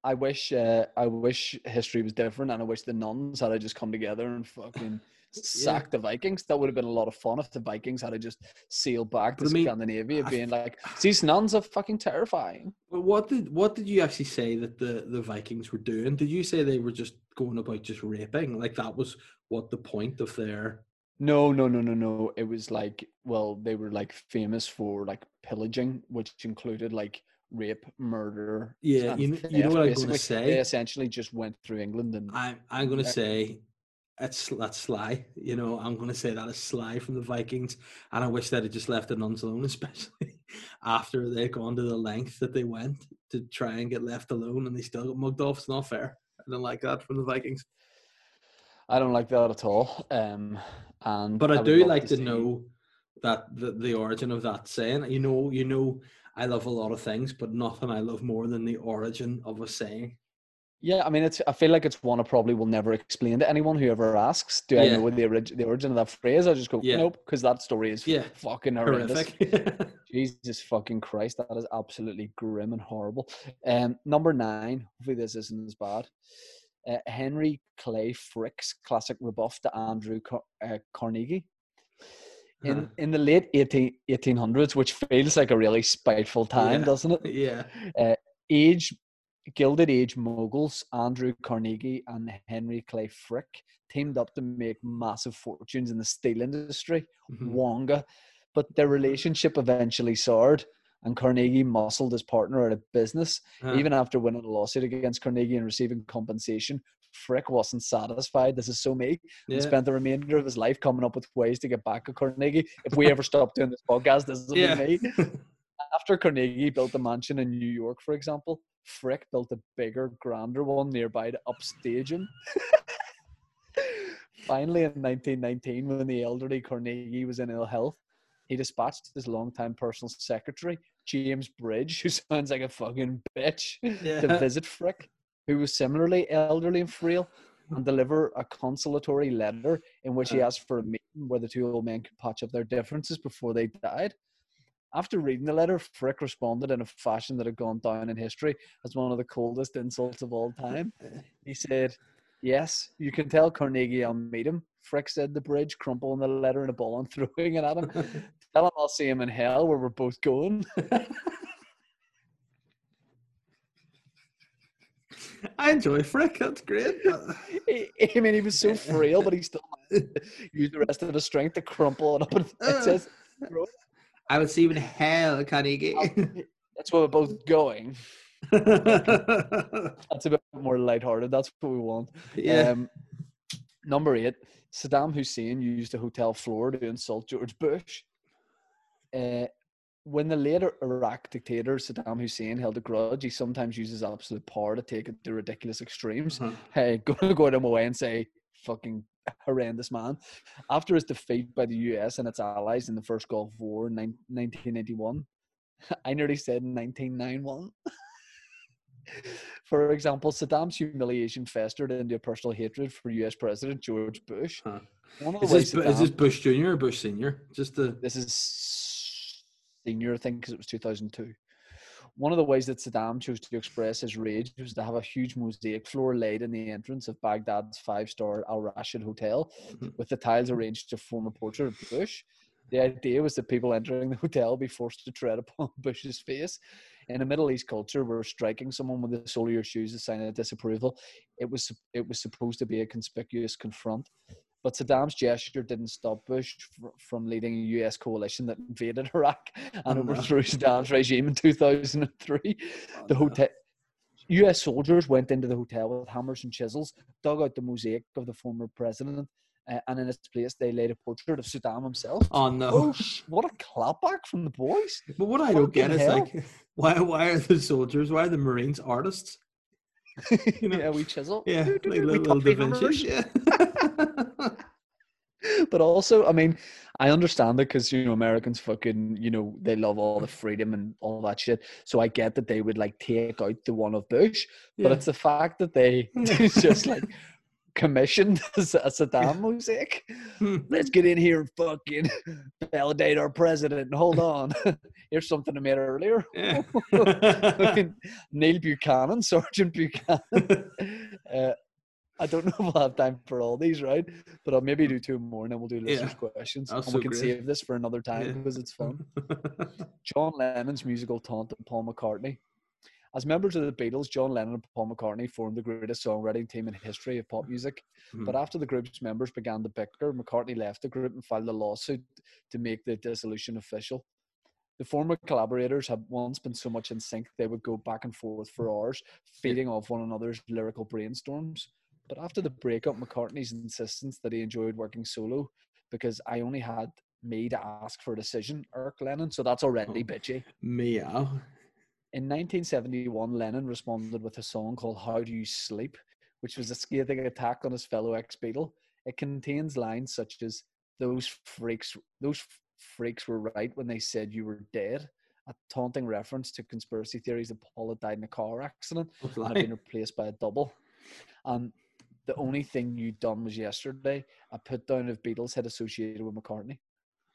I wish uh, I wish history was different, and I wish the nuns had just come together and fucking sacked the Vikings. That would have been a lot of fun if the Vikings had just sailed back to
I mean,
Scandinavia,
I-
being like, "These nuns are fucking terrifying."
But what did what did you actually say that the the Vikings were doing? Did you say they were just going about just raping? Like that was what the point of their
No, no, no, no, no. It was like, well, they were like famous for like pillaging, which included like rape, murder.
Yeah, you kn- you know what I'm gonna say?
They essentially just went through England and
I'm I'm gonna say that's that's sly. You know, I'm gonna say that is sly from the Vikings, and I wish they'd have just left the nuns alone, especially after they'd gone to the length that they went to try and get left alone, and they still got mugged off. It's not fair. I don't like that from the Vikings.
I don't like that at all. Um, and
But I,
would
do like to
see-
know that the, the origin of that saying. You know, you know, I love a lot of things, but nothing I love more than the origin of a saying.
Yeah, I mean, it's. I feel like it's one I probably will never explain to anyone who ever asks. Do I
Yeah.
know the orig- the origin of that phrase? I just go,
Yeah.
nope, because that story is
Yeah.
fucking horrendous.
Horrific.
Jesus fucking Christ, that is absolutely grim and horrible. Um, number nine, hopefully this isn't as bad. Uh, Henry Clay Frick's classic rebuff to Andrew Car- uh, Carnegie. In
Uh-huh.
in the late 18, 1800s, which feels like a really spiteful time, doesn't it?
yeah.
age gilded age moguls andrew carnegie and henry clay frick teamed up to make massive fortunes in the steel industry
Mhm.
wonga but their relationship eventually soured and carnegie muscled his partner out of business.
Uh,
even after winning a lawsuit against carnegie and receiving compensation frick wasn't satisfied. This is so me. And spent the remainder of his life coming up with ways to get back at carnegie. If we ever stop doing this podcast this will
Yeah.
be me after Carnegie built a mansion in New York, for example, Frick built a bigger, grander one nearby to upstage him. Finally, in 1919, when the elderly Carnegie was in ill health, he dispatched his longtime personal secretary, James Bridge, who sounds like a fucking bitch, to visit Frick, who was similarly elderly and frail, and deliver a consolatory letter in which he
Uh.
asked for a meeting where the two old men could patch up their differences before they died. After reading the letter, Frick responded in a fashion that had gone down in history as one of the coldest insults of all time. He said, Yes, you can tell Carnegie I'll meet him. Frick said the bridge, crumpling the letter in a ball and throwing it at him. Tell him I'll see him in hell where we're both going.
I enjoy Frick. That's great.
I I mean, he was so frail, but he still used the rest of his strength to crumple it up. And uh. it says,
I would see even hell, Carnegie.
that's where we're both going. That's a bit more lighthearted. That's what we want.
yeah.
Um, number eight, Saddam Hussein used a hotel floor to insult George Bush. Uh, when the later Iraq dictator Saddam Hussein held a grudge, he sometimes uses absolute power to take it to ridiculous extremes.
Uh-huh.
Hey, go go to my way and say fucking horrendous man. After his defeat by the US and its allies in the first Gulf War in 1991, I nearly said 1991. For example, Saddam's humiliation festered into a personal hatred for US President George Bush.
Huh.
One of the
Is this, is this Bush Jr. or Bush Senior? Just the
this is senior, I think, because it was 2002. One of the ways that Saddam chose to express his rage was to have a huge mosaic floor laid in the entrance of Baghdad's five-star Al Rashid Hotel,
Mhm.
with the tiles arranged to form a portrait of Bush. The idea was that people entering the hotel be forced to tread upon Bush's face. In a Middle East culture, where striking someone with the sole of your shoes is a sign of disapproval, it was it was supposed to be a conspicuous confront. But Saddam's gesture didn't stop Bush fr- from leading a US coalition that invaded Iraq and
Oh, no.
overthrew Saddam's regime in 2003.
Oh,
The
no.
hotel. US soldiers went into the hotel with hammers and chisels, dug out the mosaic of the former president, uh, and in its place they laid a portrait of Saddam himself.
Oh no!
Oh, what a clapback from the boys!
but what I don't get
fucking
is like, why why are the soldiers? Why are the Marines artists? You know?
yeah, we chisel.
Yeah, like little, little Da Vinci. Yeah.
but also, I mean, I understand it because you know Americans fucking you know they love all the freedom and all that shit. So I get that they would like take out the one of Bush, but
Yeah.
it's the fact that they just like commissioned a Saddam mosaic. Let's get in here and fucking validate our president. Hold on, here's something I made earlier.
Yeah.
Neil Buchanan, Sergeant Buchanan. Uh, I don't know if we'll have time for all these, right? But I'll maybe do two more and then we'll do listeners' questions.
That's
and
so
we can
great.
save this for another time
Yeah.
because it's fun. John Lennon's musical taunt and Paul McCartney. As members of the Beatles, John Lennon and Paul McCartney formed the greatest songwriting team in history of pop music. Hmm. But after the group's members began to bicker, McCartney left the group and filed a lawsuit to make the dissolution official. The former collaborators had once been so much in sync they would go back and forth for hours, feeding off one another's lyrical brainstorms. But after the breakup, McCartney's insistence that he enjoyed working solo because I only had me to ask for a decision, irked Lennon. So that's already
Oh.
bitchy.
Meow.
In 1971, Lennon responded with a song called How Do You Sleep, which was a scathing attack on his fellow ex Beatle. It contains lines such as, Those freaks, those freaks were right when they said you were dead, a taunting reference to conspiracy theories that Paul had died in a car accident and had been replaced by a double. And the only thing you done was yesterday, a put down of Beatles had associated with McCartney.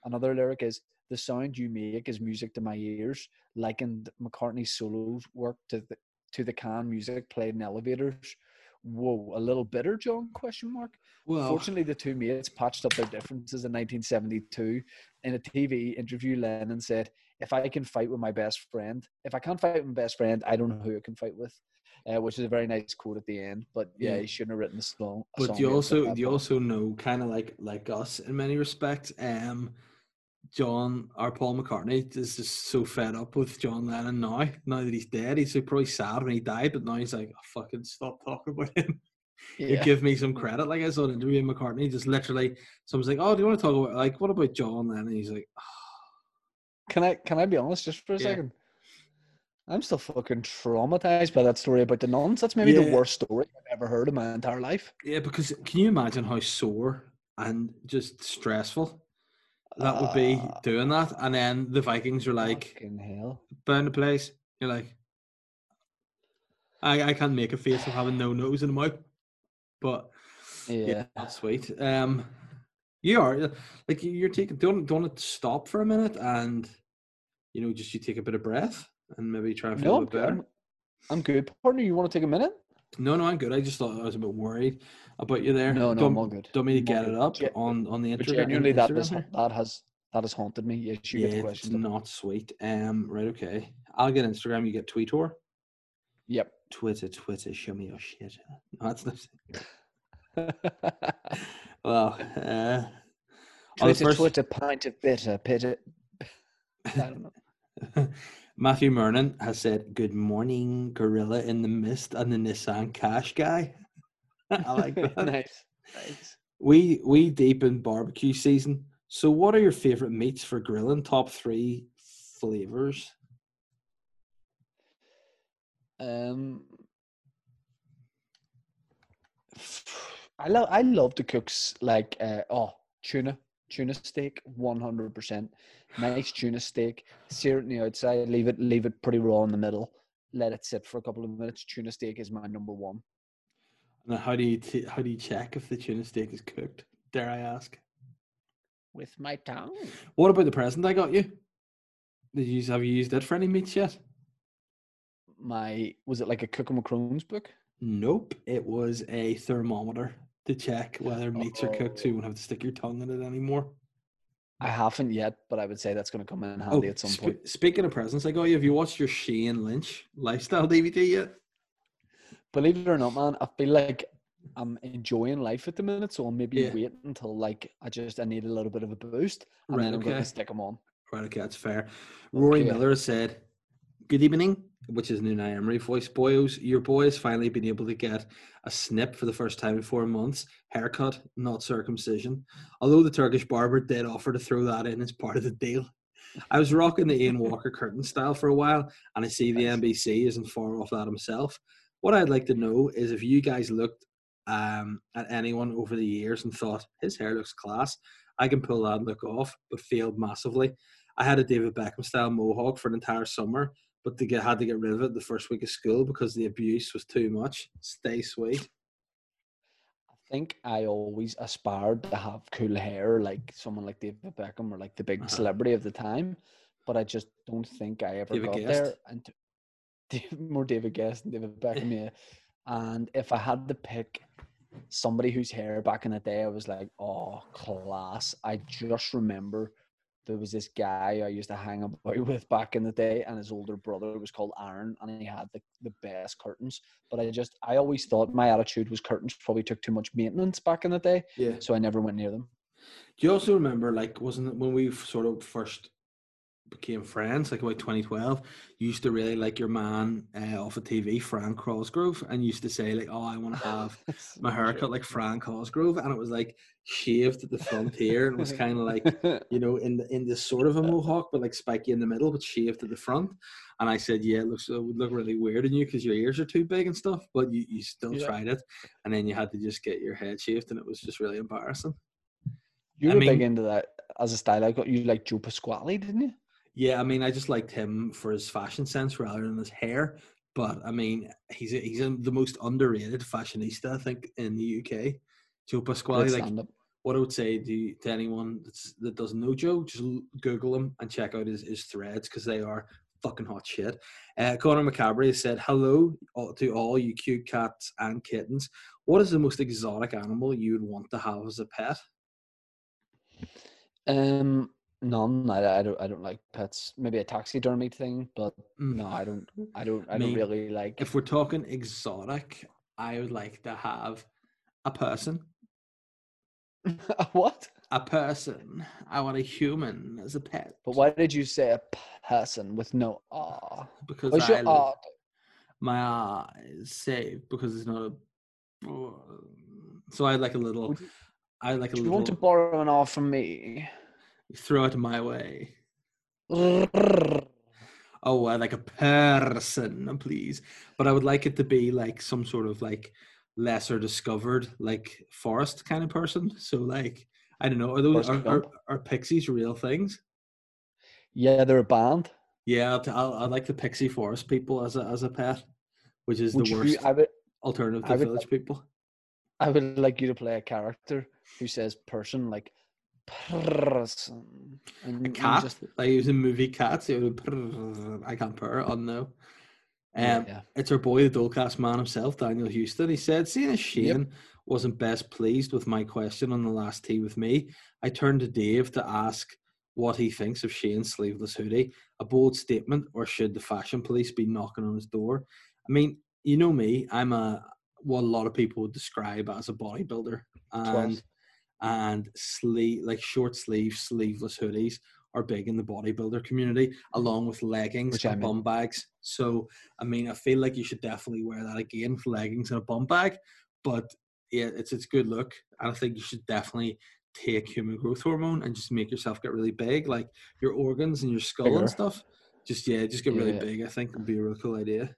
Another lyric is the sound you make is music to my ears, likened McCartney's solo work to the to the can music played in elevators. Whoa, a little bitter, John? Question mark.
well,
Fortunately, the two mates patched up their differences in 1972. In a TV interview, Lennon said, "If I can fight with my best friend, if I can't fight with my best friend, I don't know who I can fight with." Uh, which is a very nice quote at the end. But yeah,
Yeah.
he shouldn't have written the song.
but you also you also know kind of like like us in many respects. Um, John or Paul McCartney is just so fed up with John Lennon now. Now that he's dead, he's probably sad when he died, but now he's like, oh, "Fucking stop talking about him." You
yeah.
give me some credit. Like I saw an interview with McCartney, just literally, someone's like, "Oh, do you want to talk about like what about John Lennon?" He's like,
Can I can I be honest just for a
Yeah.
second? I'm still fucking traumatized by that story about the nuns. That's maybe
Yeah.
the worst story I've ever heard in my entire life.
"Yeah," because can you imagine how sore and just stressful that would be
Ah.
doing that? And then the Vikings are like,
hell.
burn the place. You're like, I, I can't make a face of having no nose in the mouth, but yeah,
Yeah.
that's sweet. Um, you are like you're taking. Don't don't stop for a minute and you know just you take a bit of breath and maybe try and feel
No,
a bit better.
I'm, I'm good. Partner, you want to take a minute?
No, no, I'm good. I just thought I was a bit worried about you there.
No, no,
don't,
I'm all good.
Don't me to
I'm
get it up
Ge-
on on the Instagram.
genuinely, that, has, that has that has haunted me. Yes, you
yeah,
get the
it's
question.
not sweet. Um, right, okay. I'll get Instagram. You get Tweetor.
Yep.
Twitter, Twitter, show me your shit. No, that's not. Well, uh,
Twitter,
first-
Twitter, pint of bitter, bitter. I don't know.
Matthew Mernon has said, "Good morning, Gorilla in the Mist and the Nissan Cash guy." I like that.
nice, nice.
We we deep in barbecue season. So, what are your favorite meats for grilling? Top three flavors.
Um, I love I love to cook like uh, oh tuna tuna steak one hundred percent nice tuna steak sear it on the outside leave it leave it pretty raw in the middle let it sit for a couple of minutes tuna steak is my number one
Now, how do you t- how do you check if the tuna steak is cooked? Dare I ask?
with my tongue
What about the present I got you? Did you have you used it for any meats yet?
my was it like a Cooking with Crohn's book
Nope. It was a thermometer to check whether meats are cooked, so you
Oh.
won't have to stick your tongue in it anymore.
I haven't yet but I would say that's going to come in
Oh,
handy at some
sp-
point
speaking of presents, I got you. Have you watched your Shane Lynch lifestyle DVD yet?
believe it or not man I feel like I'm enjoying life at the minute so I'll maybe
Yeah.
wait until like I just I need a little bit of a boost and
Right,
then I'm going
okay.
to stick them on
Right, okay, that's fair. Rory
Okay.
Miller said, Good evening, which is Unai Emery voice. Boys, your boy has finally been able to get a snip for the first time in four months. Haircut, not circumcision. Although the Turkish barber did offer to throw that in as part of the deal. I was rocking the Ian Walker curtain style for a while, and I see the. NBC isn't far off that himself. What I'd like to know is if you guys looked um, at anyone over the years and thought his hair looks class, I can pull that look off, but failed massively. I had a David Beckham style mohawk for an entire summer, but to get had to get rid of it the first week of school because the abuse was too much. Stay sweet.
I think I always aspired to have cool hair like someone like David Beckham or like the big
Uh-huh.
celebrity of the time, but I just don't think I ever
David
got
Gest?
there. And t- David- more David Gest than David Beckham, yeah. And if I had to pick somebody whose hair back in the day, I was like, oh, class. I just remember there was this guy I used to hang about with back in the day, and his older brother was called Aaron, and he had the, the best curtains. But I just, I always thought my attitude was curtains probably took too much maintenance back in the day,
Yeah.
so I never went near them.
Do you also remember, like, wasn't it when we sort of first became friends, like about 2012, you used to really like your man uh, off of TV, Frank Cosgrove, and used to say, like, oh, I want to have my haircut like Frank Cosgrove, and it was like shaved at the front here, and was kind of like you know, in the in this sort of a mohawk, but like spiky in the middle, but shaved at the front. And I said, yeah, it looks it would look really weird in you because your ears are too big and stuff. But you, you still
Yeah.
tried it, and then you had to just get your head shaved, and it was just really embarrassing.
you
I
were big into that as a style. I got you like Joe Pasquale, didn't you?
Yeah, I mean, I just liked him for his fashion sense rather than his hair. But I mean, he's a, he's a, the most underrated fashionista I think in the UK. Joe Pasquale, like what I would say to, to anyone that's, that doesn't know Joe, just Google him and check out his, his threads because they are fucking hot shit. Uh, Conor McCabre has said, Hello to all you cute cats and kittens. What is the most exotic animal you would want to have as a pet?
Um, none. I, I don't. I don't like pets. Maybe a taxidermy thing, but
Mm.
no, I don't. I don't. I
Me,
don't really like.
If we're talking exotic, I would like to have a person.
what?
A person. I want a human as a pet.
But why did you say a person with no ah?
Because
What's
I
your ah?
my eyes saved because it's not a. So I like a little.
Would
I like a
Do you want to borrow an off from me?
Throw it my way. Oh, I like a person, please. But I would like it to be like some sort of like lesser discovered, like forest kind of person. So like I don't know, are those are, are, are pixies real things?
Yeah, they're a band.
Yeah, I'll, t- I'll, I'd like the pixie forest people as a as a pet, which is
Would
the
you?
worst
I would.
alternative
I
to
would
village people.
I would like you to play a character who says person like person. And
A cat,
just-
like it was a movie Cats. I can't purr. Oh no. Um,
yeah.
It's our boy, the Dullcast man himself, Daniel Houston. He said, Seeing as Shane wasn't best pleased with my question on the last tea with me, I turned to Dave to ask what he thinks of Shane's sleeveless hoodie. A bold statement, or should the fashion police be knocking on his door? I mean, you know me, I'm a what a lot of people would describe as a bodybuilder, and
Twelve.
And sleeve like short sleeve sleeveless hoodies are big in the bodybuilder community, along with leggings
Which I
and
mean.
bum bags. So I mean, I feel like you should definitely wear that again for leggings and a bum bag. But yeah, it's it's good look, and I think you should definitely take human growth hormone and just make yourself get really big, like your organs and your skull
Bigger.
and stuff. Just yeah, just get really
Yeah.
big. I think would be a real cool idea.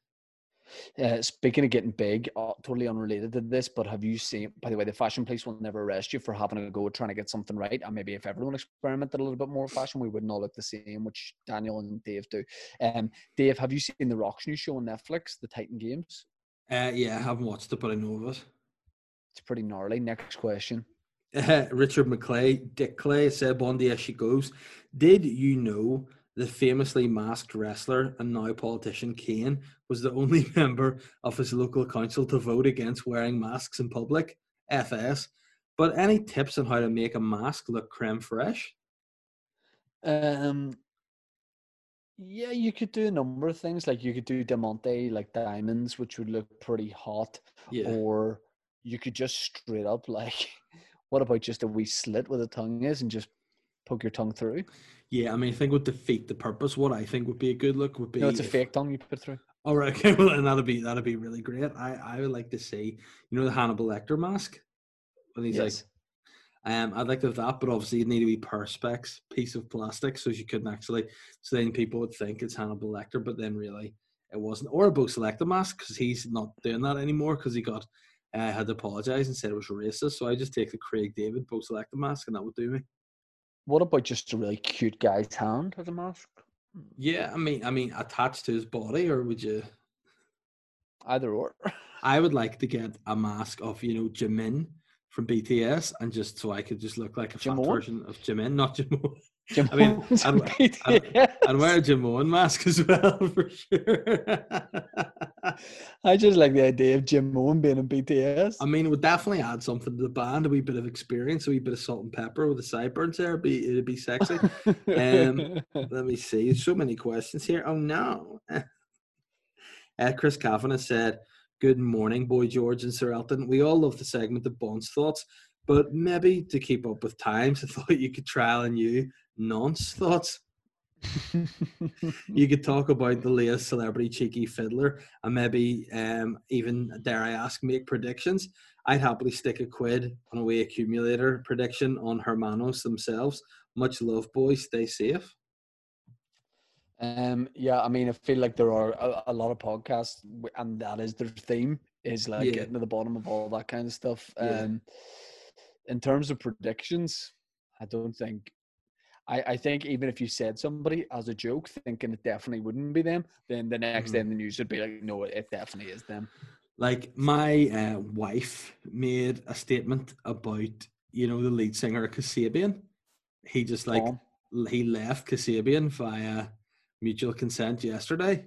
Uh, speaking of getting big, uh, totally unrelated to this, but have you seen? By the way, the fashion police will never arrest you for having a go at trying to get something right. And maybe if everyone experimented a little bit more fashion, we wouldn't all look the same, which Daniel and Dave do. Um, Dave, have you seen the Rock's new show on Netflix, The Titan Games?
Uh, yeah, I haven't watched it, but I know of it.
It's pretty gnarly. Next question.
Uh, Richard McClay, Dick Clay said, Bondi as she goes. Did you know the famously masked wrestler and now politician Kane was the only member of his local council to vote against wearing masks in public? FS. But any tips on how to make a mask look creme fresh?
Um, yeah, you could do a number of things. Like you could do diamante, like diamonds, which would look pretty hot.
Yeah.
Or you could just straight up like, what about just a wee slit where the tongue is and just poke your tongue through?
Yeah, I mean, I think would defeat the purpose. What I think would be a good look would be.
No, it's a fake tongue you put through.
All right, okay, well, and that'd be that'd be really great. I I would like to see, you know, the Hannibal Lecter mask when he's
Yes.
like, um, I'd like to have that, but obviously it need to be perspex piece of plastic, so you couldn't actually. So then people would think it's Hannibal Lecter, but then really it wasn't. Or a Bo Selecta mask because he's not doing that anymore because he got uh, had to apologize and said it was racist. So I just take the Craig David Bo Selecta mask, and that would do me.
What about just a really cute guy's hand as a mask?
Yeah, I mean, I mean, attached to his body, or would you?
Either or.
I would like to get a mask of you know Jimin from BTS, and just so I could just look like a fat
Jimon?
version of Jimin, not Jimon.
Jim
I mean,
Owens
I'd-
and BTS.
I'd wear a Jimon mask as well for sure.
I just like the idea of Jim Moen being in BTS.
I mean, it would definitely add something to the band, a wee bit of experience, a wee bit of salt and pepper with the sideburns there. It'd be it'd be sexy. um, Let me see. There's so many questions here. Oh no. Uh, Chris Cavan has said, Good morning, Boy George and Sir Elton. We all love the segment of Bond's thoughts, but maybe to keep up with times, I thought you could trial a new nonce thoughts. You could talk about the latest celebrity cheeky fiddler and maybe um, even, dare I ask, make predictions. I'd happily stick a quid on a way accumulator prediction on Hermanos themselves. Much love, boys. Stay safe.
Um, yeah, I mean, I feel like there are a, a lot of podcasts, and that is their theme is like
Yeah.
getting to the bottom of all that kind of stuff.
Yeah.
Um, in terms of predictions, I don't think. I, I think even if you said somebody as a joke, thinking it definitely wouldn't be them, then the next day in the news would be like, no, it definitely is them.
Like my uh, wife made a statement about you know the lead singer of Kasabian. He just like l- he left Kasabian via mutual consent yesterday.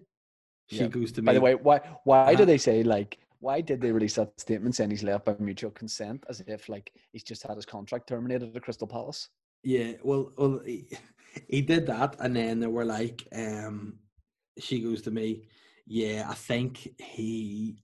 She
Yeah.
goes to me.
By the way, why why
Uh-huh.
do they say like why did they release that statement saying he's left by mutual consent as if like he's just had his contract terminated at Crystal Palace?
Yeah, well, well, he, he did that, and then they were like, um, she goes to me, yeah, I think he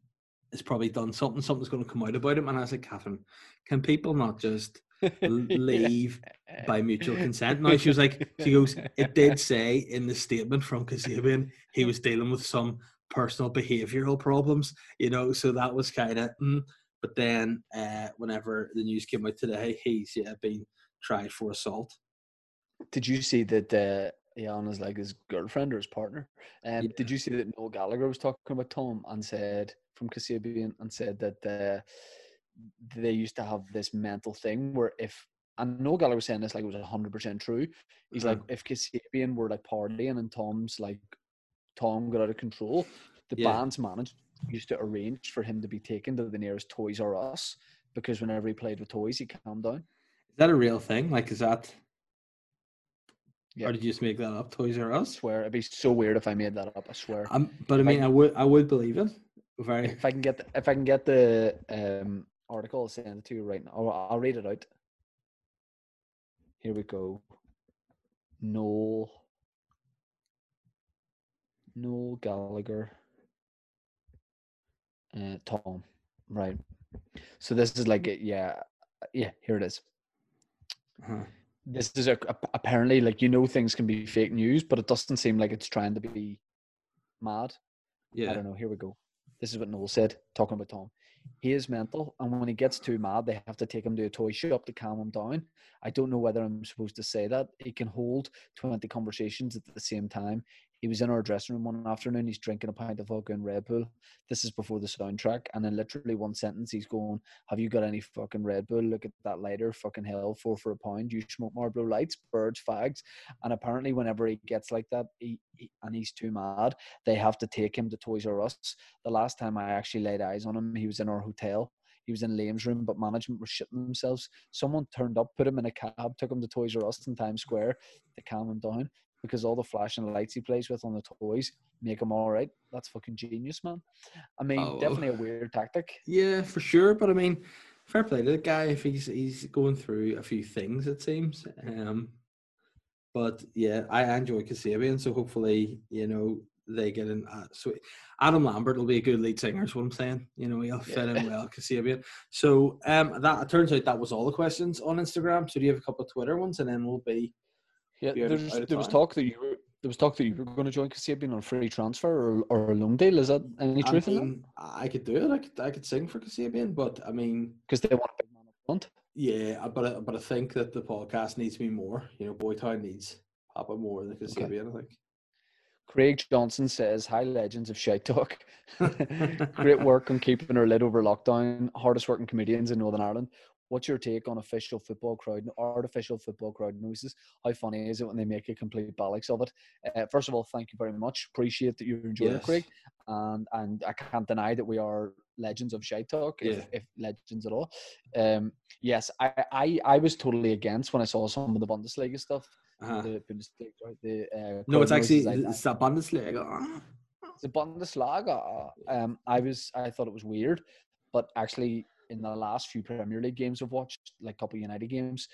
has probably done something. Something's going to come out about him, and I was like, Catherine, can people not just leave by mutual consent? No, she was like, she goes, it did say in the statement from Kasabian he was dealing with some personal behavioral problems, you know, so that was kind of. Mm. But then, uh, whenever the news came out today, he's yeah been tried for assault.
Did you see that uh, Iana's like his girlfriend or his partner? Um,
Yeah.
Did you see that Noel Gallagher was talking about Tom and said from Kasabian and said that uh, they used to have this mental thing where if and Noel Gallagher was saying this like it was hundred percent true. He's like
Uh-huh.
if Kasabian were like partying and Tom's like Tom got out of control, the
Yeah.
band's manager used to arrange for him to be taken to the nearest Toys R Us because whenever he played with toys, he calmed down.
Is that a real thing? Like, is that?
Yeah.
Or did you just make that up? Toys R Us.
I swear, it'd be so weird if I made that up. I swear.
Um, but I
If I
mean, I would, I would believe it. Very.
if I can get the, if I can get the um, article, I'll send it to you right now. Or I'll read it out. Here we go. Noel. Noel Gallagher. Uh, Tom, right. So this is like, a, yeah, yeah. Here it is.
Uh-huh.
This is a, a- apparently like you know things can be fake news, but it doesn't seem like it's trying to be mad.
Yeah, I
don't know. Here we go. This is what Noel said, talking about Tom. He is mental, and when he gets too mad, they have to take him to a toy shop to calm him down. I don't know whether I'm supposed to say that. He can hold 20 conversations at the same time. He was in our dressing room one afternoon. He's drinking a pint of vodka fucking Red Bull. This is before the soundtrack. And in literally one sentence, he's going, Have you got any fucking Red Bull? Look at that lighter. Fucking hell, four for a pound. You smoke Marlboro lights, birds, fags. And apparently, whenever he gets like that he, he, and he's too mad, they have to take him to Toys R Us. The last time I actually laid eyes on him, he was in our hotel. He was in Liam's room, but management were shitting themselves. Someone turned up, put him in a cab, took him to Toys R Us in Times Square to calm him down because all the flashing lights he plays with on the toys make him all right. That's fucking genius, man. I mean,
Oh.
definitely a weird tactic.
Yeah, for sure. But I mean, fair play to the guy if he's he's going through a few things. It seems. Um, but yeah, I enjoy Kasabian, so hopefully you know they get in. Uh, so Adam Lambert will be a good lead singer. Is what I'm saying. You know, he'll fit in well. Kasabian. So um, that it turns out that was all the questions on Instagram. So do you have a couple of Twitter ones, and then we'll be
Yeah,
Be out of-
there's, there was
time.
talk that you were there was talk that you were going to join Kasabian on free transfer or, or a loan deal. Is that any
I
truth in that?
I could do it. I could I could sing for Kasabian, but I mean.
Because they want a big man up front.
Yeah, but I, but I think that the podcast needs me more. You know, Boytown needs a bit more than Kasabian. I think.
Craig Johnson says, "Hi, legends of Shite Talk. Great work on keeping our lid over lockdown. Hardest working comedians in Northern Ireland. What's your take on official football crowd, artificial football crowd noises? How funny is it when they make a complete bollocks of it? Uh, first of all, thank you very much. Appreciate that you're enjoying it, Craig. And and I can't deny that we are legends of shite talk, if,
Yeah.
if legends at all. Um, yes, I, I I was totally against when I saw some of the Bundesliga stuff.
Uh-huh.
The Bundesliga, right, the uh,
No, it's actually
like
it's that Bundesliga.
the Bundesliga. Um, I was I thought it was weird, but actually in the last few Premier League games I've watched, like a couple United games,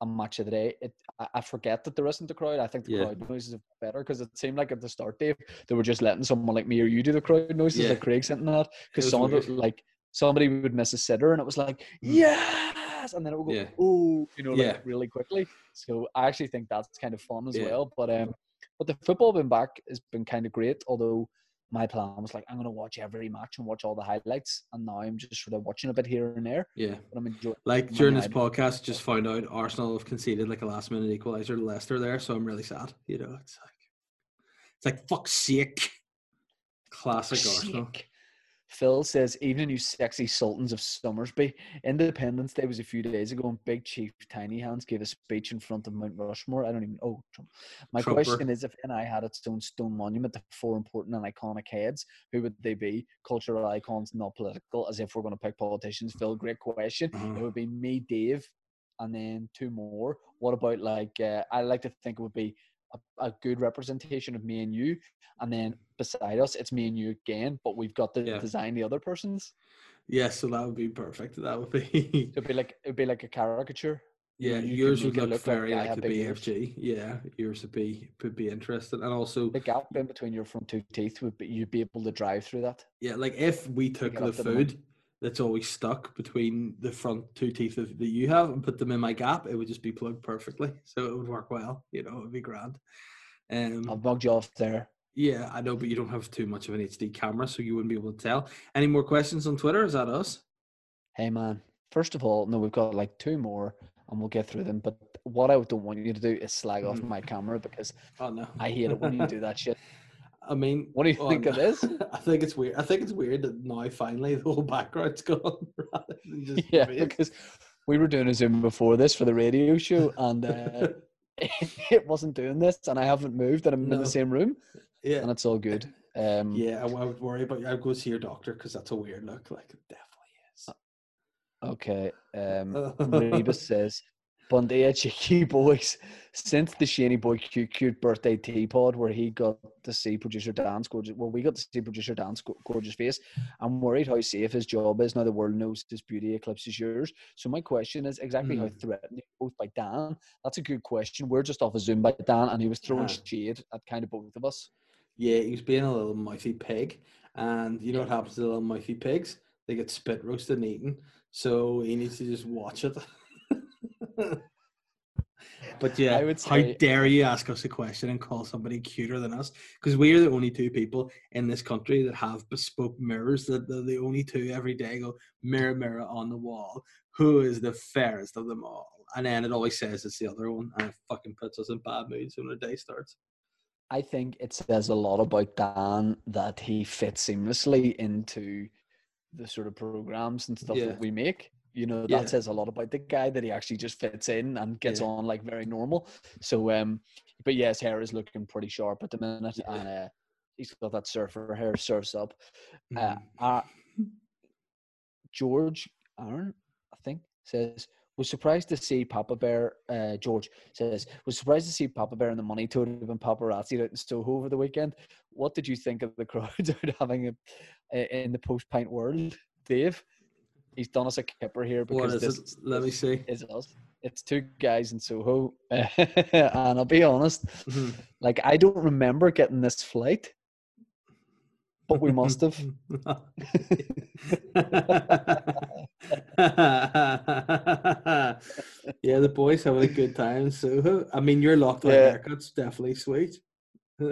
a match of the day, it I, forget that there isn't a crowd. I think the
Yeah.
crowd noises are better because it seemed like at the start, Dave, they were just letting someone like me or you do the crowd noises
Yeah.
like Craig hinting at.
It
Because some of it, like somebody would miss a sitter and it was like
Mm.
yes, and then it would go
Yeah.
oh, you know, like
Yeah.
really quickly. So I actually think that's kind of fun as well. But um, but the football being back has been kind of great. Although my plan was like I'm going to watch every match and watch all the highlights, and now I'm just sort of watching a bit here and there.
Yeah.
But I'm enjoying.
Like during this podcast, just found out Arsenal have conceded like a last minute equalizer to Leicester there, so I'm really sad. You know, it's like it's like fuck's sake. Classic Arsenal.
Sick. Phil says, "Evening, you sexy sultans of Summersby. Independence Day was a few days ago, and Big Chief Tiny Hands gave a speech in front of Mount Rushmore. I don't even. Oh, my
Trumper.
question is: If NI had its own stone monument to four important and iconic heads, who would they be? Cultural icons, not political. As if we're going to pick politicians. Phil, great question. It
Uh-huh.
would be me, Dave, and then two more. What about like? Uh, I like to think it would be a, a good representation of me and you, and then mm-hmm. beside us, it's me and you again, but we've got to
Yeah.
design the other person's.
Yeah, so that would be perfect. That would be
it'd be like it'd be like a caricature.
Yeah,
you
yours would look,
look
very like,
have
the
big ears.
BFG. Yeah, yours would be would be interesting, and also
The gap in between your front two teeth would be you'd be able to drive through that.
yeah, like if we took the food that's always stuck between the front two teeth of, that you have and put them in my gap, it would just be plugged perfectly, so it would work well. You know, it would be grand. Um,
I've bugged you off there.
yeah, I know, but you don't have too much of an HD camera, so you wouldn't be able to tell. Any more questions on Twitter? Is that us?
Hey man, first of all, no, we've got like two more, and we'll get through them. But what I don't want you to do is slag off
Mhm.
my camera because
Oh no,
I hate it when you do that shit.
I mean,
What do you think of this?
I think it's weird. I think it's weird that now finally the whole background's gone rather than just
Yeah,
face.
because we were doing a Zoom before this for the radio show, and uh, it wasn't doing this, and I haven't moved, and I'm in the same room,
yeah,
and it's all good. Um,
yeah. I, I would worry, but I'd go see your doctor because that's a weird look. Like it definitely is.
Okay. Um. Rebus says, Bundia cheeky boys. Since the Shaney Boy cute cute birthday tea pod where he got to see producer Dan's gorgeous, well, we got to see producer Dan's gorgeous face. I'm worried how safe his job is now. The world knows his beauty eclipses yours. So my question is exactly how
Hmm.
threatened both by Dan. That's a good question. We're just off a Zoom by Dan, and he was throwing
Uh-huh.
shade at kind of both of us.
Yeah, he was being a little mouthy pig. and you know what happens to the little mouthy pigs? They get spit roasted and eaten. So he needs to just watch it. but yeah,
I would
how dare you ask us a question and call somebody cuter than us? Because we are the only two people in this country that have bespoke mirrors. That they're the only two every day go mirror, mirror on the wall. Who is the fairest of them all? And then it always says it's the other one, and it fucking puts us in bad moods when the day starts.
I think it says a lot about Dan that he fits seamlessly into the sort of programs and stuff
Yeah.
that we make. You know, that
Yeah.
says a lot about the guy that he actually just fits in and gets
Yeah.
on like very normal. So, um, but yeah, his hair is looking pretty sharp at the minute,
Yeah.
and uh, he's got that surfer hair, surfs up. Uh,
Mhm.
uh, George Aaron, I think, says was surprised to see Papa Bear. Uh, George says was surprised to see Papa Bear and the Money Toad have been paparazzi out in Soho over the weekend. What did you think of the crowds out having a, in the post pint world, Dave? He's done us a kipper here
what
because
is
this
it? Let me see.
is us. It's two guys in Soho, and I'll be honest,
Mhm.
like I don't remember getting this flight, but we must have.
yeah, the boys having a good time. So, I mean, your lockdown
Yeah.
haircut's definitely sweet.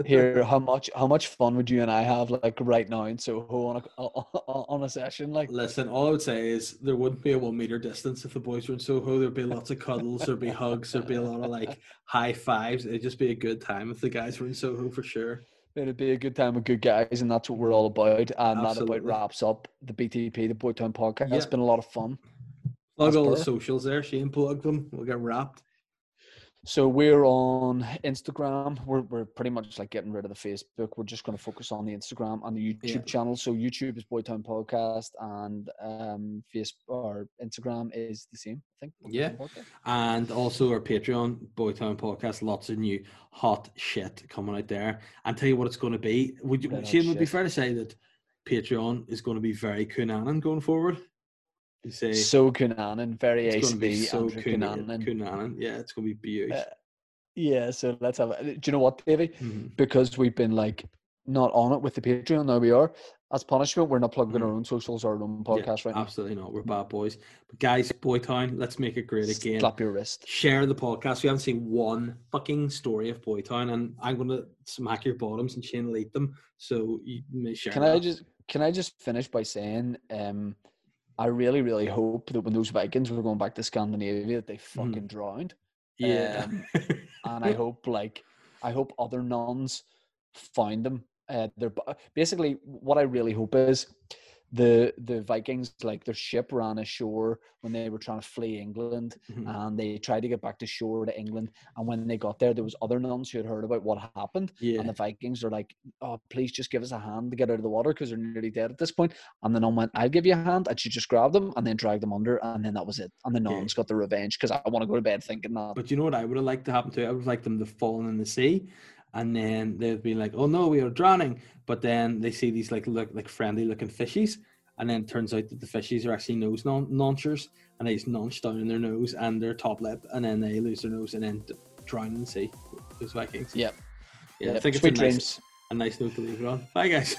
Here, how much how much fun would you and I have like right now in Soho on a on a session like?
Listen, all I would say is there wouldn't be a one meter distance if the boys were in Soho. There'd be lots of cuddles, there'd be hugs, there'd be a lot of like high fives. It'd just be a good time if the guys were in Soho for sure.
It'd be a good time with good guys, and that's what we're all about. And that about wraps up the BTP, the Boytown podcast.
Yeah.
It's been a lot of fun.
Plug
That's
all the socials there. Shane plug them. We'll get wrapped.
So we're on Instagram. We're we're pretty much like getting rid of the Facebook. We're just going to focus on the Instagram and the YouTube
Yeah.
channel. So YouTube is Boytown Podcast, and um, Facebook or Instagram is the same. I think.
Yeah.
Podcast.
And also our Patreon, Boytown Podcast, lots of new hot shit coming out there. And tell you what it's going to be. Would you, Shane, would be fair to say that Patreon is going to be very Cunanan going forward? You say
So Cunanan, very
it's be so
Andrew
Cunanan. Yeah, it's going to be beautiful.
Uh, Yeah, so let's have. it. Do you know what, Davey?
Mhm.
because we've been like not on it with the Patreon. Now we are. As punishment, we're not plugging our
Mhm.
own socials or our own
Yeah,
podcast right now.
Absolutely not. We're bad boys. But guys, Boytown, let's make it great again.
Slap your wrist.
Share the podcast. We haven't seen one fucking story of Boytown, and I'm going to smack your bottoms and chain will them. So you may share.
Can I just can I just finish by saying, um, I really really hope that when those Vikings were going back to Scandinavia, that they fucking drowned.
Yeah.
um, and I hope like I hope other nuns find them. Uh, they're basically what I really hope is the the Vikings like their ship ran ashore when they were trying to flee England
Mhm.
and they tried to get back to shore to England and when they got there there was other nuns who had heard about what happened
yeah.
and the Vikings are like oh please just give us a hand to get out of the water because they're nearly dead at this point." and the nun went I'll give you a hand and she just grabbed them and then dragged them under and then that was it and the
Yeah.
nuns got the revenge because I want to go to bed thinking that
But you know what I would have liked to happen to? I would have liked them to fall in the sea, and then they'd be like, "Oh no, we are drowning!" But then they see these like look like friendly looking fishies, and then it turns out that the fishies are actually nose non- launchers, and they just launch down in their nose and their top lip, and then they lose their nose and then drown in the sea. Those Vikings.
Yep.
Yeah, I think it's
Sweet
a nice, a nice note to leave it on. Bye, guys.